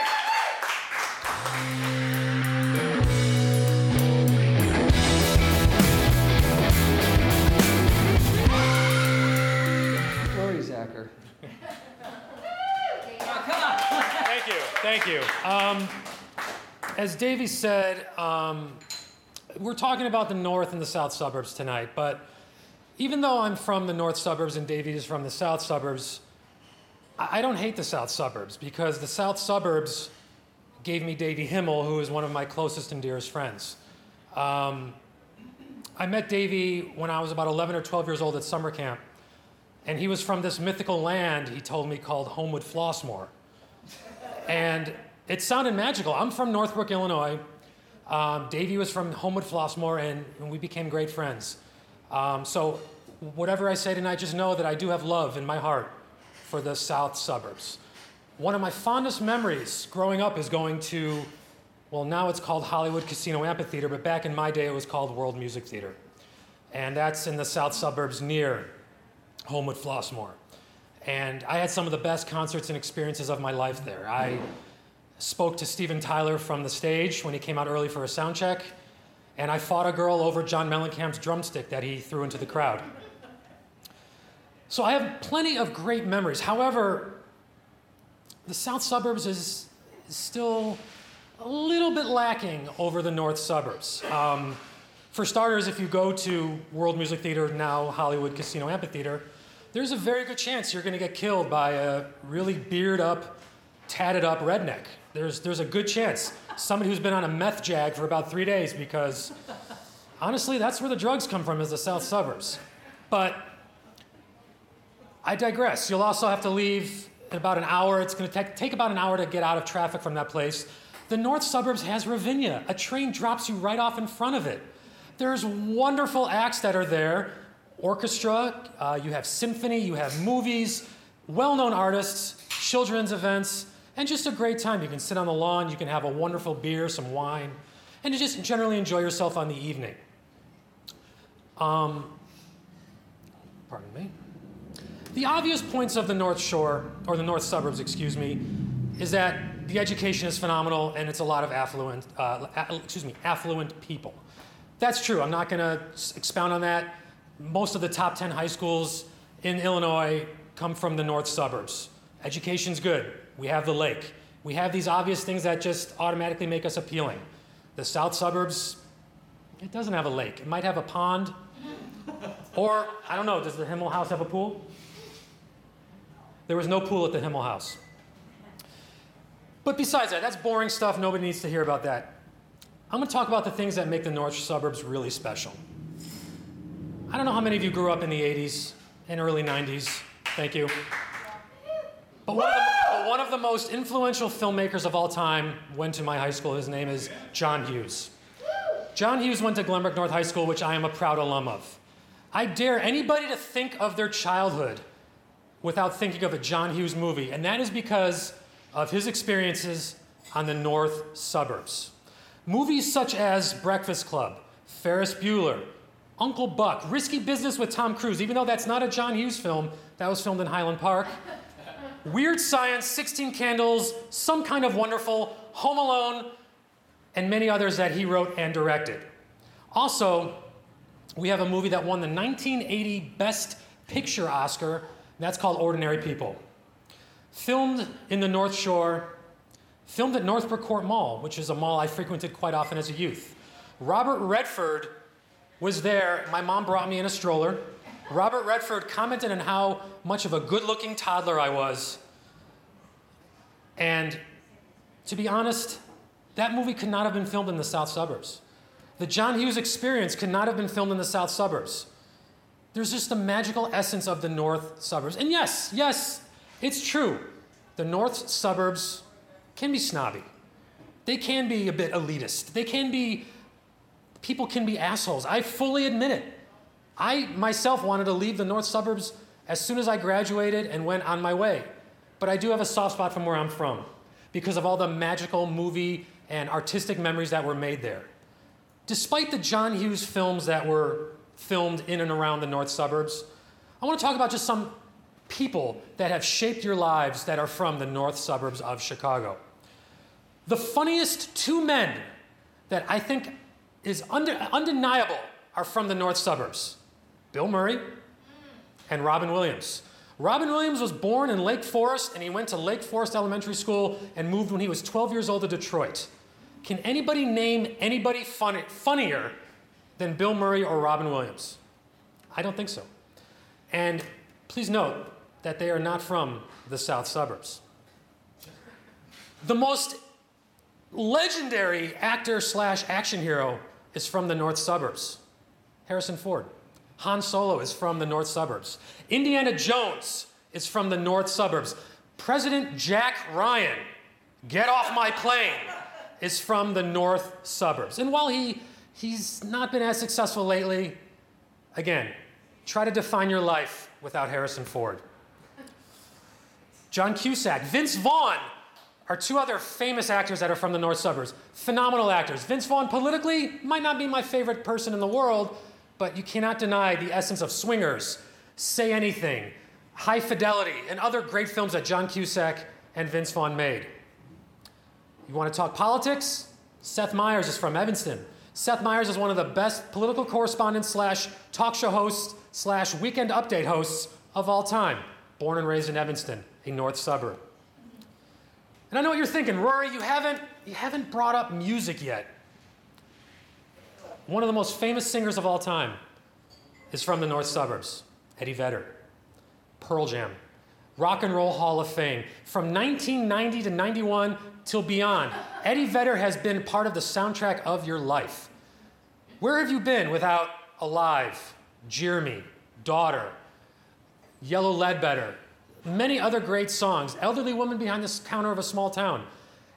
Thank you. Um, as Davey said, um, we're talking about the north and the south suburbs tonight, but even though I'm from the north suburbs and Davey is from the south suburbs, I don't hate the south suburbs because the south suburbs gave me Davey Himmel, who is one of my closest and dearest friends. Um, I met Davey when I was about 11 or 12 years old at summer camp, and he was from this mythical land, he told me, called Homewood Flossmoor. And it sounded magical. I'm from Northbrook, Illinois. Um, Davey was from Homewood Flossmoor, and, and we became great friends. Um, so, whatever I say tonight, just know that I do have love in my heart for the south suburbs. One of my fondest memories growing up is going to, well, now it's called Hollywood Casino Amphitheater, but back in my day it was called World Music Theater. And that's in the south suburbs near Homewood Flossmoor. And I had some of the best concerts and experiences of my life there. I spoke to Steven Tyler from the stage when he came out early for a sound check, and I fought a girl over John Mellencamp's drumstick that he threw into the crowd. So I have plenty of great memories. However, the south suburbs is still a little bit lacking over the north suburbs. Um, for starters, if you go to World Music Theater, now Hollywood Casino Amphitheater, there's a very good chance you're going to get killed by a really beard up, tatted up redneck. There's, there's a good chance. Somebody who's been on a meth jag for about three days because honestly, that's where the drugs come from, is the south suburbs. But I digress. You'll also have to leave in about an hour. It's going to take, take about an hour to get out of traffic from that place. The north suburbs has Ravinia. A train drops you right off in front of it. There's wonderful acts that are there orchestra, uh, you have symphony, you have movies, well known artists, children's events, and just a great time. You can sit on the lawn, you can have a wonderful beer, some wine, and just generally enjoy yourself on the evening. Um, pardon me. The obvious points of the North Shore, or the North Suburbs, excuse me, is that the education is phenomenal and it's a lot of affluent, uh, excuse me, affluent people. That's true. I'm not going to expound on that. Most of the top 10 high schools in Illinois come from the North Suburbs. Education's good. We have the lake. We have these obvious things that just automatically make us appealing. The South Suburbs, it doesn't have a lake. It might have a pond. Or, I don't know, does the Himmel House have a pool? There was no pool at the Himmel House. But besides that, that's boring stuff. Nobody needs to hear about that. I'm going to talk about the things that make the north suburbs really special. I don't know how many of you grew up in the 80s and early 90s. Thank you. But one, of the, one of the most influential filmmakers of all time went to my high school. His name is John Hughes. John Hughes went to Glenbrook North High School, which I am a proud alum of. I dare anybody to think of their childhood without thinking of a John Hughes movie, and that is because of his experiences on the north suburbs. Movies such as Breakfast Club, Ferris Bueller, Uncle Buck, Risky Business with Tom Cruise, even though that's not a John Hughes film, that was filmed in Highland Park. Weird Science, 16 Candles, Some Kind of Wonderful, Home Alone, and many others that he wrote and directed. Also, we have a movie that won the 1980 Best Picture Oscar, and that's called Ordinary People. Filmed in the North Shore, filmed at Northbrook Court Mall, which is a mall I frequented quite often as a youth. Robert Redford was there. My mom brought me in a stroller. Robert Redford commented on how much of a good looking toddler I was. And to be honest, that movie could not have been filmed in the south suburbs. The John Hughes experience could not have been filmed in the south suburbs. There's just a magical essence of the north suburbs. And yes, yes, it's true. The north suburbs can be snobby. They can be a bit elitist. They can be, people can be assholes. I fully admit it. I myself wanted to leave the north suburbs as soon as I graduated and went on my way. But I do have a soft spot from where I'm from because of all the magical movie and artistic memories that were made there. Despite the John Hughes films that were filmed in and around the north suburbs, I want to talk about just some people that have shaped your lives that are from the north suburbs of Chicago. The funniest two men that I think is unde- undeniable are from the north suburbs Bill Murray and Robin Williams. Robin Williams was born in Lake Forest and he went to Lake Forest Elementary School and moved when he was 12 years old to Detroit. Can anybody name anybody funny, funnier than Bill Murray or Robin Williams? I don't think so. And please note that they are not from the south suburbs. The most legendary actor slash action hero is from the north suburbs Harrison Ford. Han Solo is from the north suburbs. Indiana Jones is from the north suburbs. President Jack Ryan, get off my plane, is from the north suburbs. And while he, he's not been as successful lately, again, try to define your life without Harrison Ford. John Cusack, Vince Vaughn are two other famous actors that are from the north suburbs. Phenomenal actors. Vince Vaughn, politically, might not be my favorite person in the world, but you cannot deny the essence of Swingers, Say Anything, High Fidelity, and other great films that John Cusack and Vince Vaughn made. You want to talk politics? Seth Meyers is from Evanston. Seth Meyers is one of the best political correspondents slash talk show hosts slash weekend update hosts of all time. Born and raised in Evanston, a north suburb. And I know what you're thinking, Rory, you haven't, you haven't brought up music yet. One of the most famous singers of all time is from the north suburbs, Eddie Vedder. Pearl Jam, Rock and Roll Hall of Fame. From 1990 to 91 till beyond, Eddie Vedder has been part of the soundtrack of your life. Where have you been without Alive, Jeremy, Daughter, Yellow Ledbetter, many other great songs, Elderly Woman Behind the Counter of a Small Town?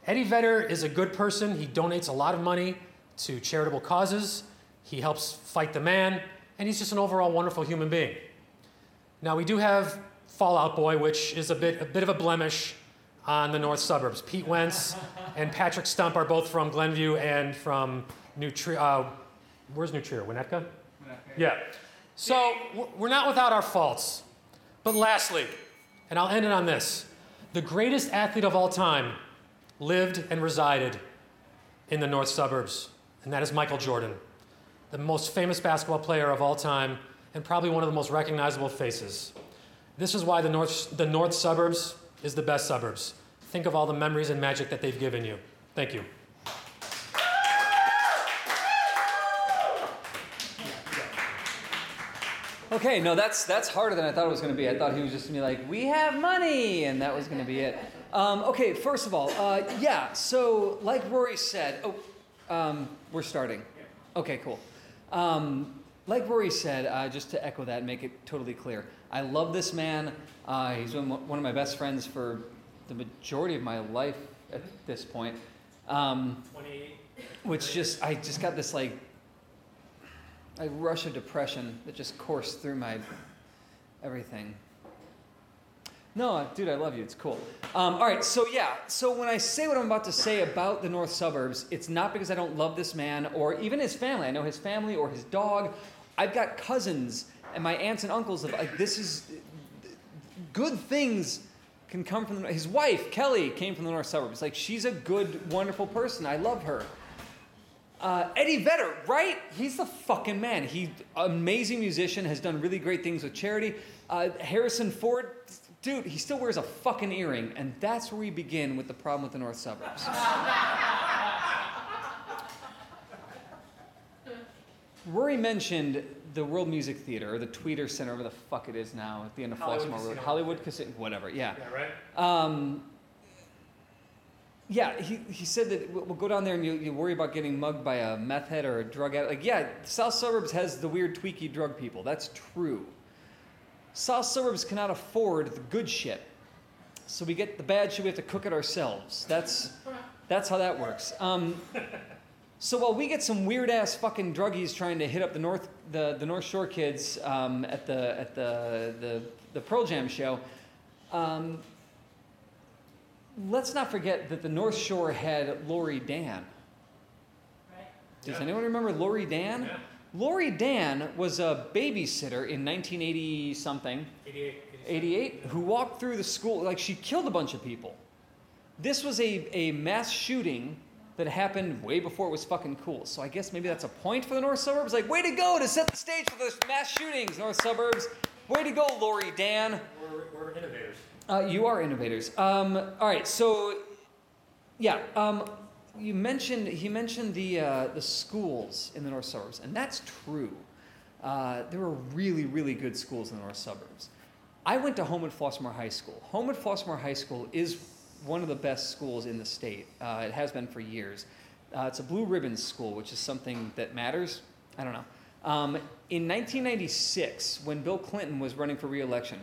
Eddie Vedder is a good person. He donates a lot of money to charitable causes. He helps fight the man, and he's just an overall wonderful human being. Now, we do have Fall Out Boy, which is a bit, a bit of a blemish on the north suburbs. Pete Wentz and Patrick Stump are both from Glenview and from New Trier. Uh, where's New Trier? Winnetka? Yeah. So we're- we're not without our faults. But lastly, and I'll end it on this the greatest athlete of all time lived and resided in the north suburbs, and that is Michael Jordan, the most famous basketball player of all time and probably one of the most recognizable faces. This is why the north, the north suburbs is the best suburbs. Think of all the memories and magic that they've given you. Thank you. Okay, no, that's that's harder than I thought it was going to be. I thought he was just going to be like, "We have money," and that was going to be it. Um, okay, first of all, uh, yeah. So, like Rory said, oh, um, we're starting. Okay, cool. Um, like Rory said, uh, just to echo that and make it totally clear, I love this man. Uh, he's been one of my best friends for the majority of my life at this point. Um, which just I just got this like a rush of depression that just coursed through my everything. No, dude, I love you. It's cool. Um, all right, so yeah, so when I say what I'm about to say about the north suburbs, it's not because I don't love this man or even his family. I know his family or his dog. I've got cousins and my aunts and uncles. Of, like this is good things can come from the, his wife Kelly came from the north suburbs. Like she's a good, wonderful person. I love her. Uh, Eddie Vedder, right? He's the fucking man. He amazing musician, has done really great things with charity. Uh, Harrison Ford, dude, he still wears a fucking earring, and that's where we begin with the problem with the north suburbs. Rory mentioned the World Music Theater or the Tweeter Center, whatever the fuck it is now, at the end of Hollywood Flossmoor Road, Hollywood Casino, whatever. Yeah. Yeah, right? Um, yeah, he, he said that we'll go down there and you, you worry about getting mugged by a meth head or a drug addict. Like, yeah, South Suburbs has the weird, tweaky drug people. That's true. South Suburbs cannot afford the good shit. So we get the bad shit, we have to cook it ourselves. That's, that's how that works. Um, so while we get some weird ass fucking druggies trying to hit up the North, the, the North Shore kids um, at, the, at the, the, the Pearl Jam show, um, let's not forget that the North Shore had Laurie Dann. Does Yeah. anyone remember Laurie Dann? Yeah. Laurie Dann was a babysitter in 1980 something, 88. 88, who walked through the school, like she killed a bunch of people. This was a, a mass shooting that happened way before it was fucking cool. So I guess maybe that's a point for the North Suburbs. Like, way to go to set the stage for those mass shootings, North Suburbs. Way to go, Laurie Dann. We're, we're innovators. Uh, you are innovators. Um, all right, so yeah, um, you mentioned he mentioned the uh, the schools in the north suburbs, and that's true. Uh, there were really really good schools in the north suburbs. I went to Homewood Flossmoor High School. Homewood Flossmoor High School is one of the best schools in the state. Uh, it has been for years. Uh, it's a blue ribbon school, which is something that matters. I don't know. Um, in 1996, when Bill Clinton was running for re-election,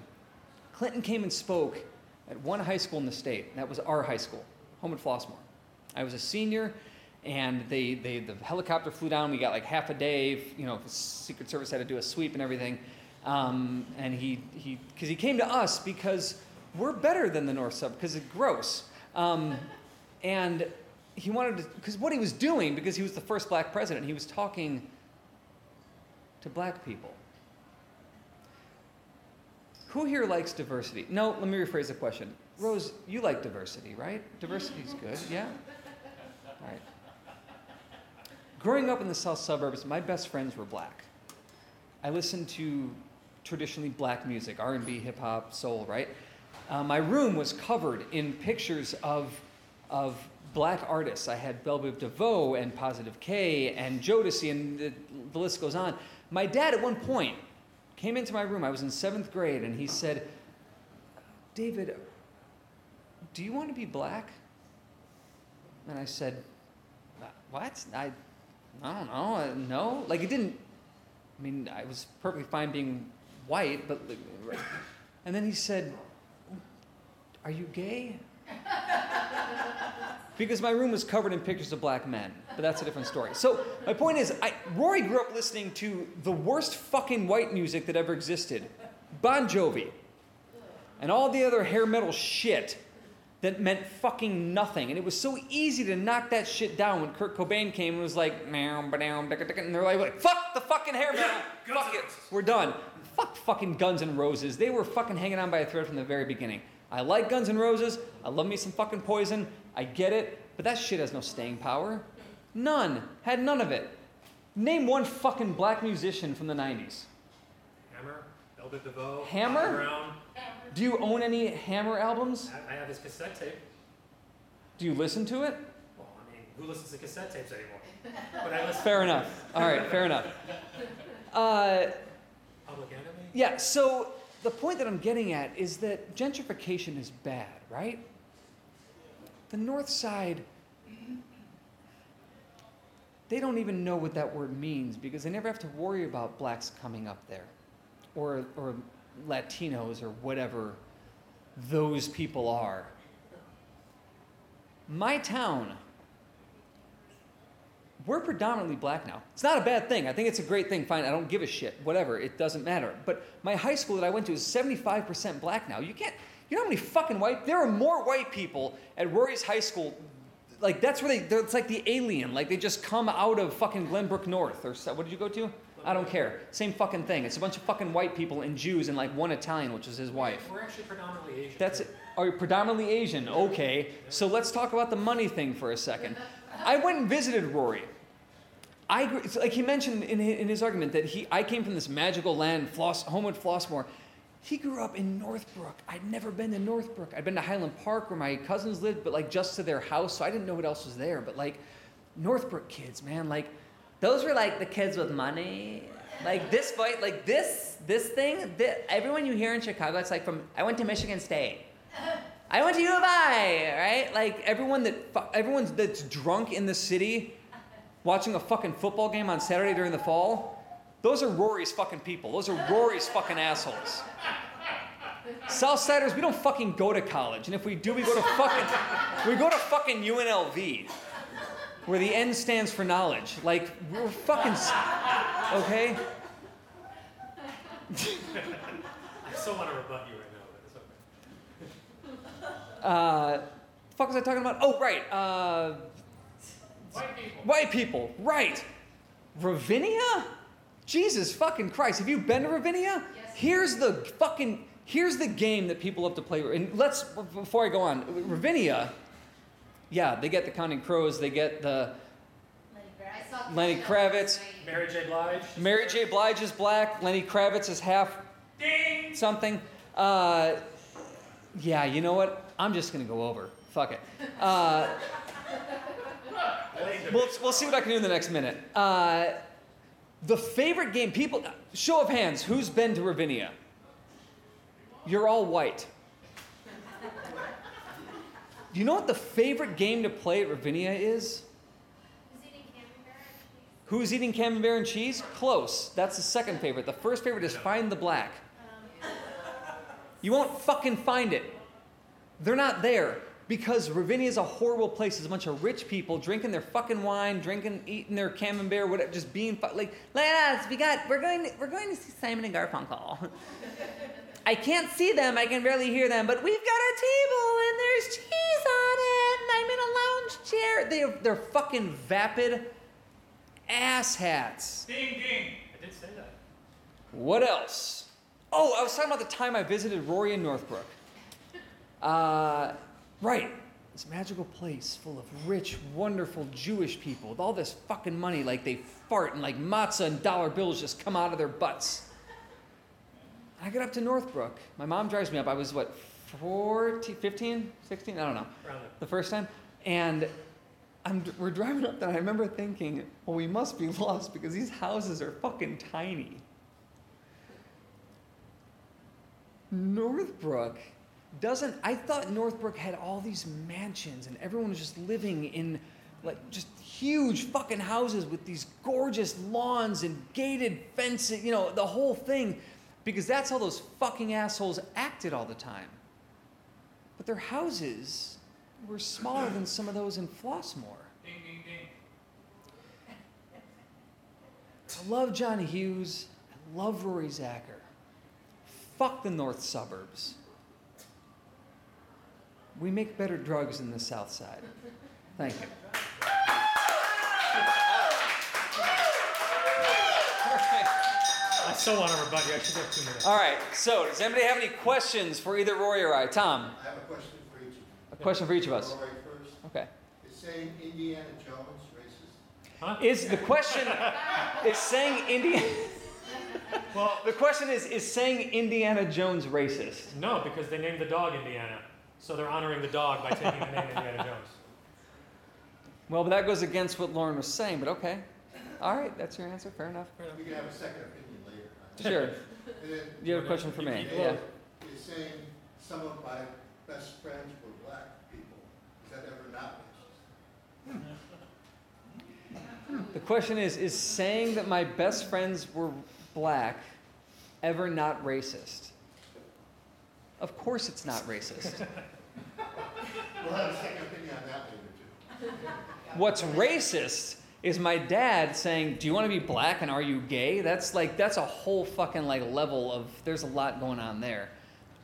Clinton came and spoke at one high school in the state. That was our high school, Homewood Flossmoor. I was a senior, and they, they the helicopter flew down. We got like half a day. You know, the Secret Service had to do a sweep and everything. Um, and he he because he came to us because we're better than the North Sub because it's gross. Um, and he wanted to because what he was doing because he was the first black president. He was talking to black people. Who here likes diversity? No, let me rephrase the question. Rose, you like diversity, right? Diversity's good, yeah? All right. Growing up in the south suburbs, my best friends were black. I listened to traditionally black music, R&B, hip hop, soul, right? Uh, my room was covered in pictures of, of black artists. I had Belle DeVoe and Positive K and Jodeci, and the, the list goes on. My dad, at one point, came into my room. I was in seventh grade, and he said, David, do you want to be black? And I said, "Uh, What? I, I don't know. Uh, No. Like, it didn't, I mean, I was perfectly fine being white, but. And then he said, Are you gay? because my room was covered in pictures of black men, but that's a different story. So my point is, I, Rory grew up listening to the worst fucking white music that ever existed, Bon Jovi, and all the other hair metal shit that meant fucking nothing. And it was so easy to knock that shit down when Kurt Cobain came and was like, meow, ba-dow, dicka, dicka, and they're like, fuck the fucking hair metal, fuck it, we're done. Fuck fucking Guns N' Roses. They were fucking hanging on by a thread from the very beginning. I like Guns N' Roses. I love me some fucking Poison. I get it, but that shit has no staying power. None. Had none of it. Name one fucking black musician from the 90s. Hammer, Biv DeVoe, Hammer? Brown. Do you own any Hammer albums? I I have his cassette tape. Do you listen to it? Well, I mean, who listens to cassette tapes anymore? But I listen. Fair enough. All right, fair enough. Uh, Public Enemy. yeah, so the point that I'm getting at is that gentrification is bad, right? The North Side, they don't even know what that word means because they never have to worry about blacks coming up there or, or Latinos or whatever those people are. My town we're predominantly black now. It's not a bad thing. I think it's a great thing. Fine, I don't give a shit. Whatever, it doesn't matter. But my high school that I went to is 75% black now. You can't, you know how many fucking white, there are more white people at Rory's high school. Like, that's where they, it's like the alien. Like, they just come out of fucking Glenbrook North. Or what did you go to? I don't care. Same fucking thing. It's a bunch of fucking white people and Jews and like one Italian, which is his wife. We're actually predominantly Asian. That's it. are you predominantly Asian? Okay. So let's talk about the money thing for a second. I went and visited Rory. I like he mentioned in his, in his argument that he I came from this magical land, Floss, Homewood Flossmoor. He grew up in Northbrook. I'd never been to Northbrook. I'd been to Highland Park where my cousins lived, but like just to their house, so I didn't know what else was there. But like Northbrook kids, man, like those were like the kids with money. Like this fight, like this, this thing, thi- everyone you hear in Chicago, it's like from, I went to Michigan State. I went to U of I, right? Like everyone that, everyone that's drunk in the city watching a fucking football game on Saturday during the fall, those are Rory's fucking people. Those are Rory's fucking assholes. Southsiders, we don't fucking go to college. And if we do, we go to fucking, we go to fucking UNLV where the N stands for knowledge. Like, we're fucking. Okay? I still want to rebut you right now, but it's okay. Uh, fuck was I talking about? Oh, right. Uh, White people. white people. Right. Ravinia? Jesus fucking Christ. Have you been to Ravinia? Here's the fucking. Here's the game that people love to play. And let's, before I go on, Ravinia, yeah, they get the Counting Crows, they get the Lenny Kravitz. Mary J. Blige. Mary J. Blige is black. Lenny Kravitz is half something. Uh, yeah, you know what? I'm just gonna go over. Fuck it. Uh, we'll, we'll see what I can do in the next minute. Uh, the favorite game, people, show of hands, who's been to Ravinia? You're all white. Do you know what the favorite game to play at Ravinia is? Who's eating camembert and cheese? Close. That's the second favorite. The first favorite is find the black. You won't fucking find it. They're not there because Ravinia is a horrible place. There's a bunch of rich people drinking their fucking wine, drinking, eating their camembert, whatever, just being fu- like, lads, we got, we're going, to, we're going to see Simon and Garfunkel. I can't see them, I can barely hear them, but we've got a table and there's cheese on it, and I'm in a lounge chair. They're, they're fucking vapid asshats. Ding ding. I did say that. What else? Oh, I was talking about the time I visited Rory in Northbrook. Uh, right. This magical place full of rich, wonderful Jewish people with all this fucking money, like they fart and like matzah and dollar bills just come out of their butts. I get up to Northbrook. My mom drives me up. I was, what, 14, 15, 16? I don't know. The first time. And I'm, we're driving up there, I remember thinking, well, we must be lost because these houses are fucking tiny. Northbrook doesn't. I thought Northbrook had all these mansions and everyone was just living in like just huge fucking houses with these gorgeous lawns and gated fences, you know, the whole thing. Because that's how those fucking assholes acted all the time. But their houses were smaller than some of those in Flossmoor. Ding ding ding. I love John Hughes. I love Rory Zacher. Fuck the north suburbs. We make better drugs in the south side. Thank you. I still want to rebut you. I should have two minutes. All right, so does anybody have any questions for either Rory or I? Tom, I have a question for each of you. a question for each of us. All right, first, Okay. is saying Indiana Jones racist? Huh? Is the question is saying Indiana Well, the question is is saying Indiana Jones racist? no, because they named the dog Indiana, so they're honoring the dog by taking the name Indiana Jones. Well, but that goes against what Lauren was saying, but okay. All right, that's your answer. Fair enough. We can have a second opinion later. Sure. And then, You have a question for me? Well, Yeah. is saying some of my best friends were black people, is that ever not racist? Hmm. The question is Is saying that my best friends were black ever not racist? Of course it's not racist. We'll have a second opinion on that later too. What's racist is my dad saying, "Do you want to be black and are you gay?" That's like that's a whole fucking like level of there's a lot going on there.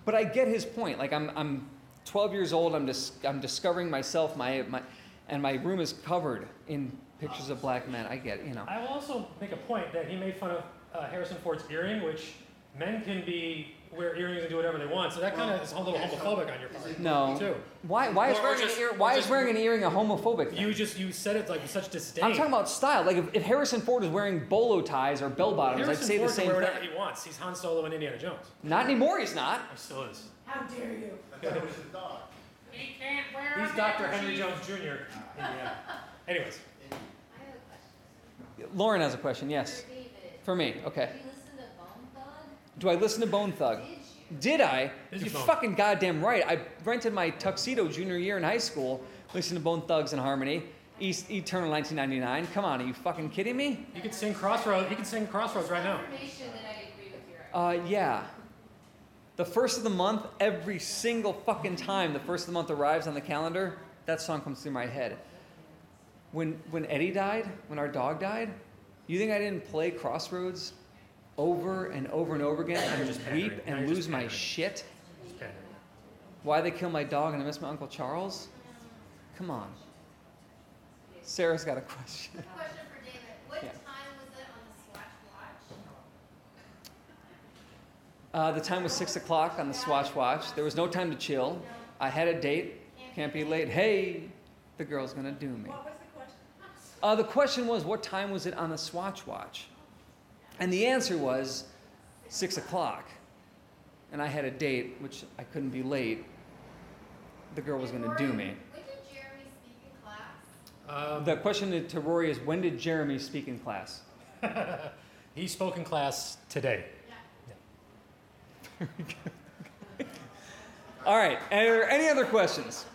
But I get his point. Like I'm I'm 12 years old. I'm dis- I'm discovering myself. My my and my room is covered in pictures of black men. I get it, you know. I will also make a point that he made fun of uh, Harrison Ford's earring, which men can be wear earrings and do whatever they want. So that kind of is a little homophobic on your part. No. Too. Why why is Or- or wearing just- an ear, or why is just- wearing an earring a homophobic thing? You just you said it like with such disdain. I'm talking about style. Like if, if Harrison Ford is wearing bolo ties or bell bottoms, Harrison I'd say Ford the can same wear thing. whatever he wants. He's Han Solo and Indiana Jones. Not anymore. He's not. He still is. How dare you? I thought it was a dog. He can't wear He's Dr. Henry Jones Jr. Indiana. Anyways, I have a question. Lauren has a question. Yes, For me. Okay. Do you listen to Bone Thug? Do I listen to Bone Thug? Did you? Did I? Did You're fucking goddamn right. I rented my tuxedo junior year in high school, listening to Bone Thugs and Harmony. East Eternal 1999. Come on, are you fucking kidding me? you could sing Crossroads. You can sing Crossroads right now. Confirmation that I agree with your Uh, yeah. The first of the month, every single fucking time the first of the month arrives on the calendar, that song comes through my head. When when Eddie died, when our dog died, you think I didn't play Crossroads over and over and over again and just just weep and you're lose just my shit? Why they kill my dog and I miss my Uncle Charles? Come on. Sarah's got a question. Question for David. What Yeah. time was it on the Swatch Watch? Uh, the time was six o'clock on the Swatch Watch. There was no time to chill. I had a date. Can't be late. Hey, the girl's gonna do me. What was the question? Uh, the question was, what time was it on the Swatch Watch? And the answer was six o'clock. And I had a date, which I couldn't be late. The girl was gonna do me. When did Jeremy speak in class? Um, The question to Rory is, when did Jeremy speak in class? he spoke in class today. All right. Are there any other questions?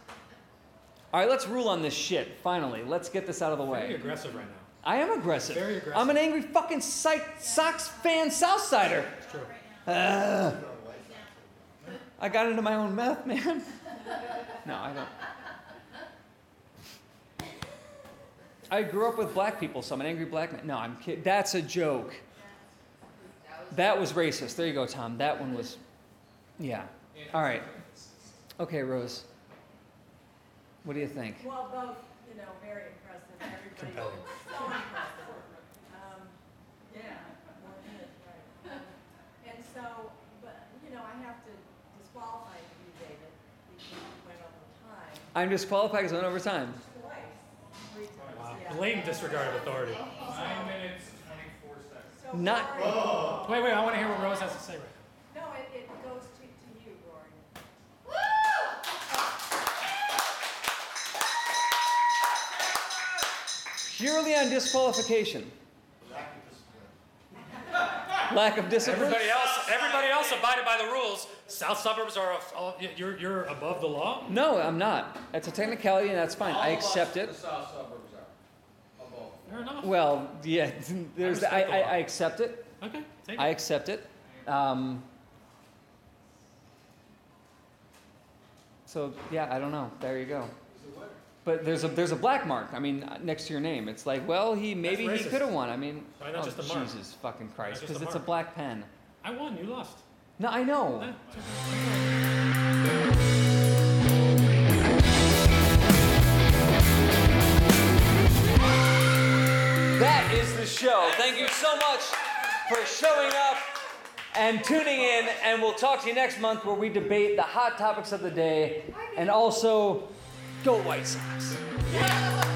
All right, let's rule on this shit. Finally, let's get this out of the way. Very aggressive right now. I am aggressive. Very aggressive. I'm an angry fucking Sox fan Southsider. It's true. Ugh. I got into my own meth, man. No, I don't. I grew up with black people, so I'm an angry black man. No, I'm kidding. That's a joke. That was racist. There you go, Tom. That one was. Yeah. All right. Okay, Rose. What do you think? Well, both, you know, very impressive, everybody. Compelling. So impressive. Um, yeah, more than it, right. And so, but, you know, I have to disqualify you, David, because you went over time, I'm disqualified because I went over time. twice, three times, Wow. yeah. Blatant disregard of authority. Nine minutes, twenty-four seconds. So Not- Rory- Wait, wait. I want to hear what Rose has to say right now. No, it, it goes to, to you, Rory. Purely on disqualification. Lack of discipline. Everybody else, everybody else abided by the rules. South suburbs are, all, you're, you're above the law. No, I'm not. That's a technicality, and that's fine. I accept it. The south suburbs are above. Fair enough. Well, yeah, there's. I, respect the I. I accept it. okay, take I accept it. Um, so yeah, I don't know. There you go. But there's a there's a black mark. I mean, next to your name, it's like, well, he maybe he could have won. I mean, Why not oh, just a mark? Jesus fucking Christ, because it's a black pen. I won. You lost. No, I know. That is the show. Thank you so much for showing up and tuning in. And we'll talk to you next month where we debate the hot topics of the day and also go White Sox. Yeah.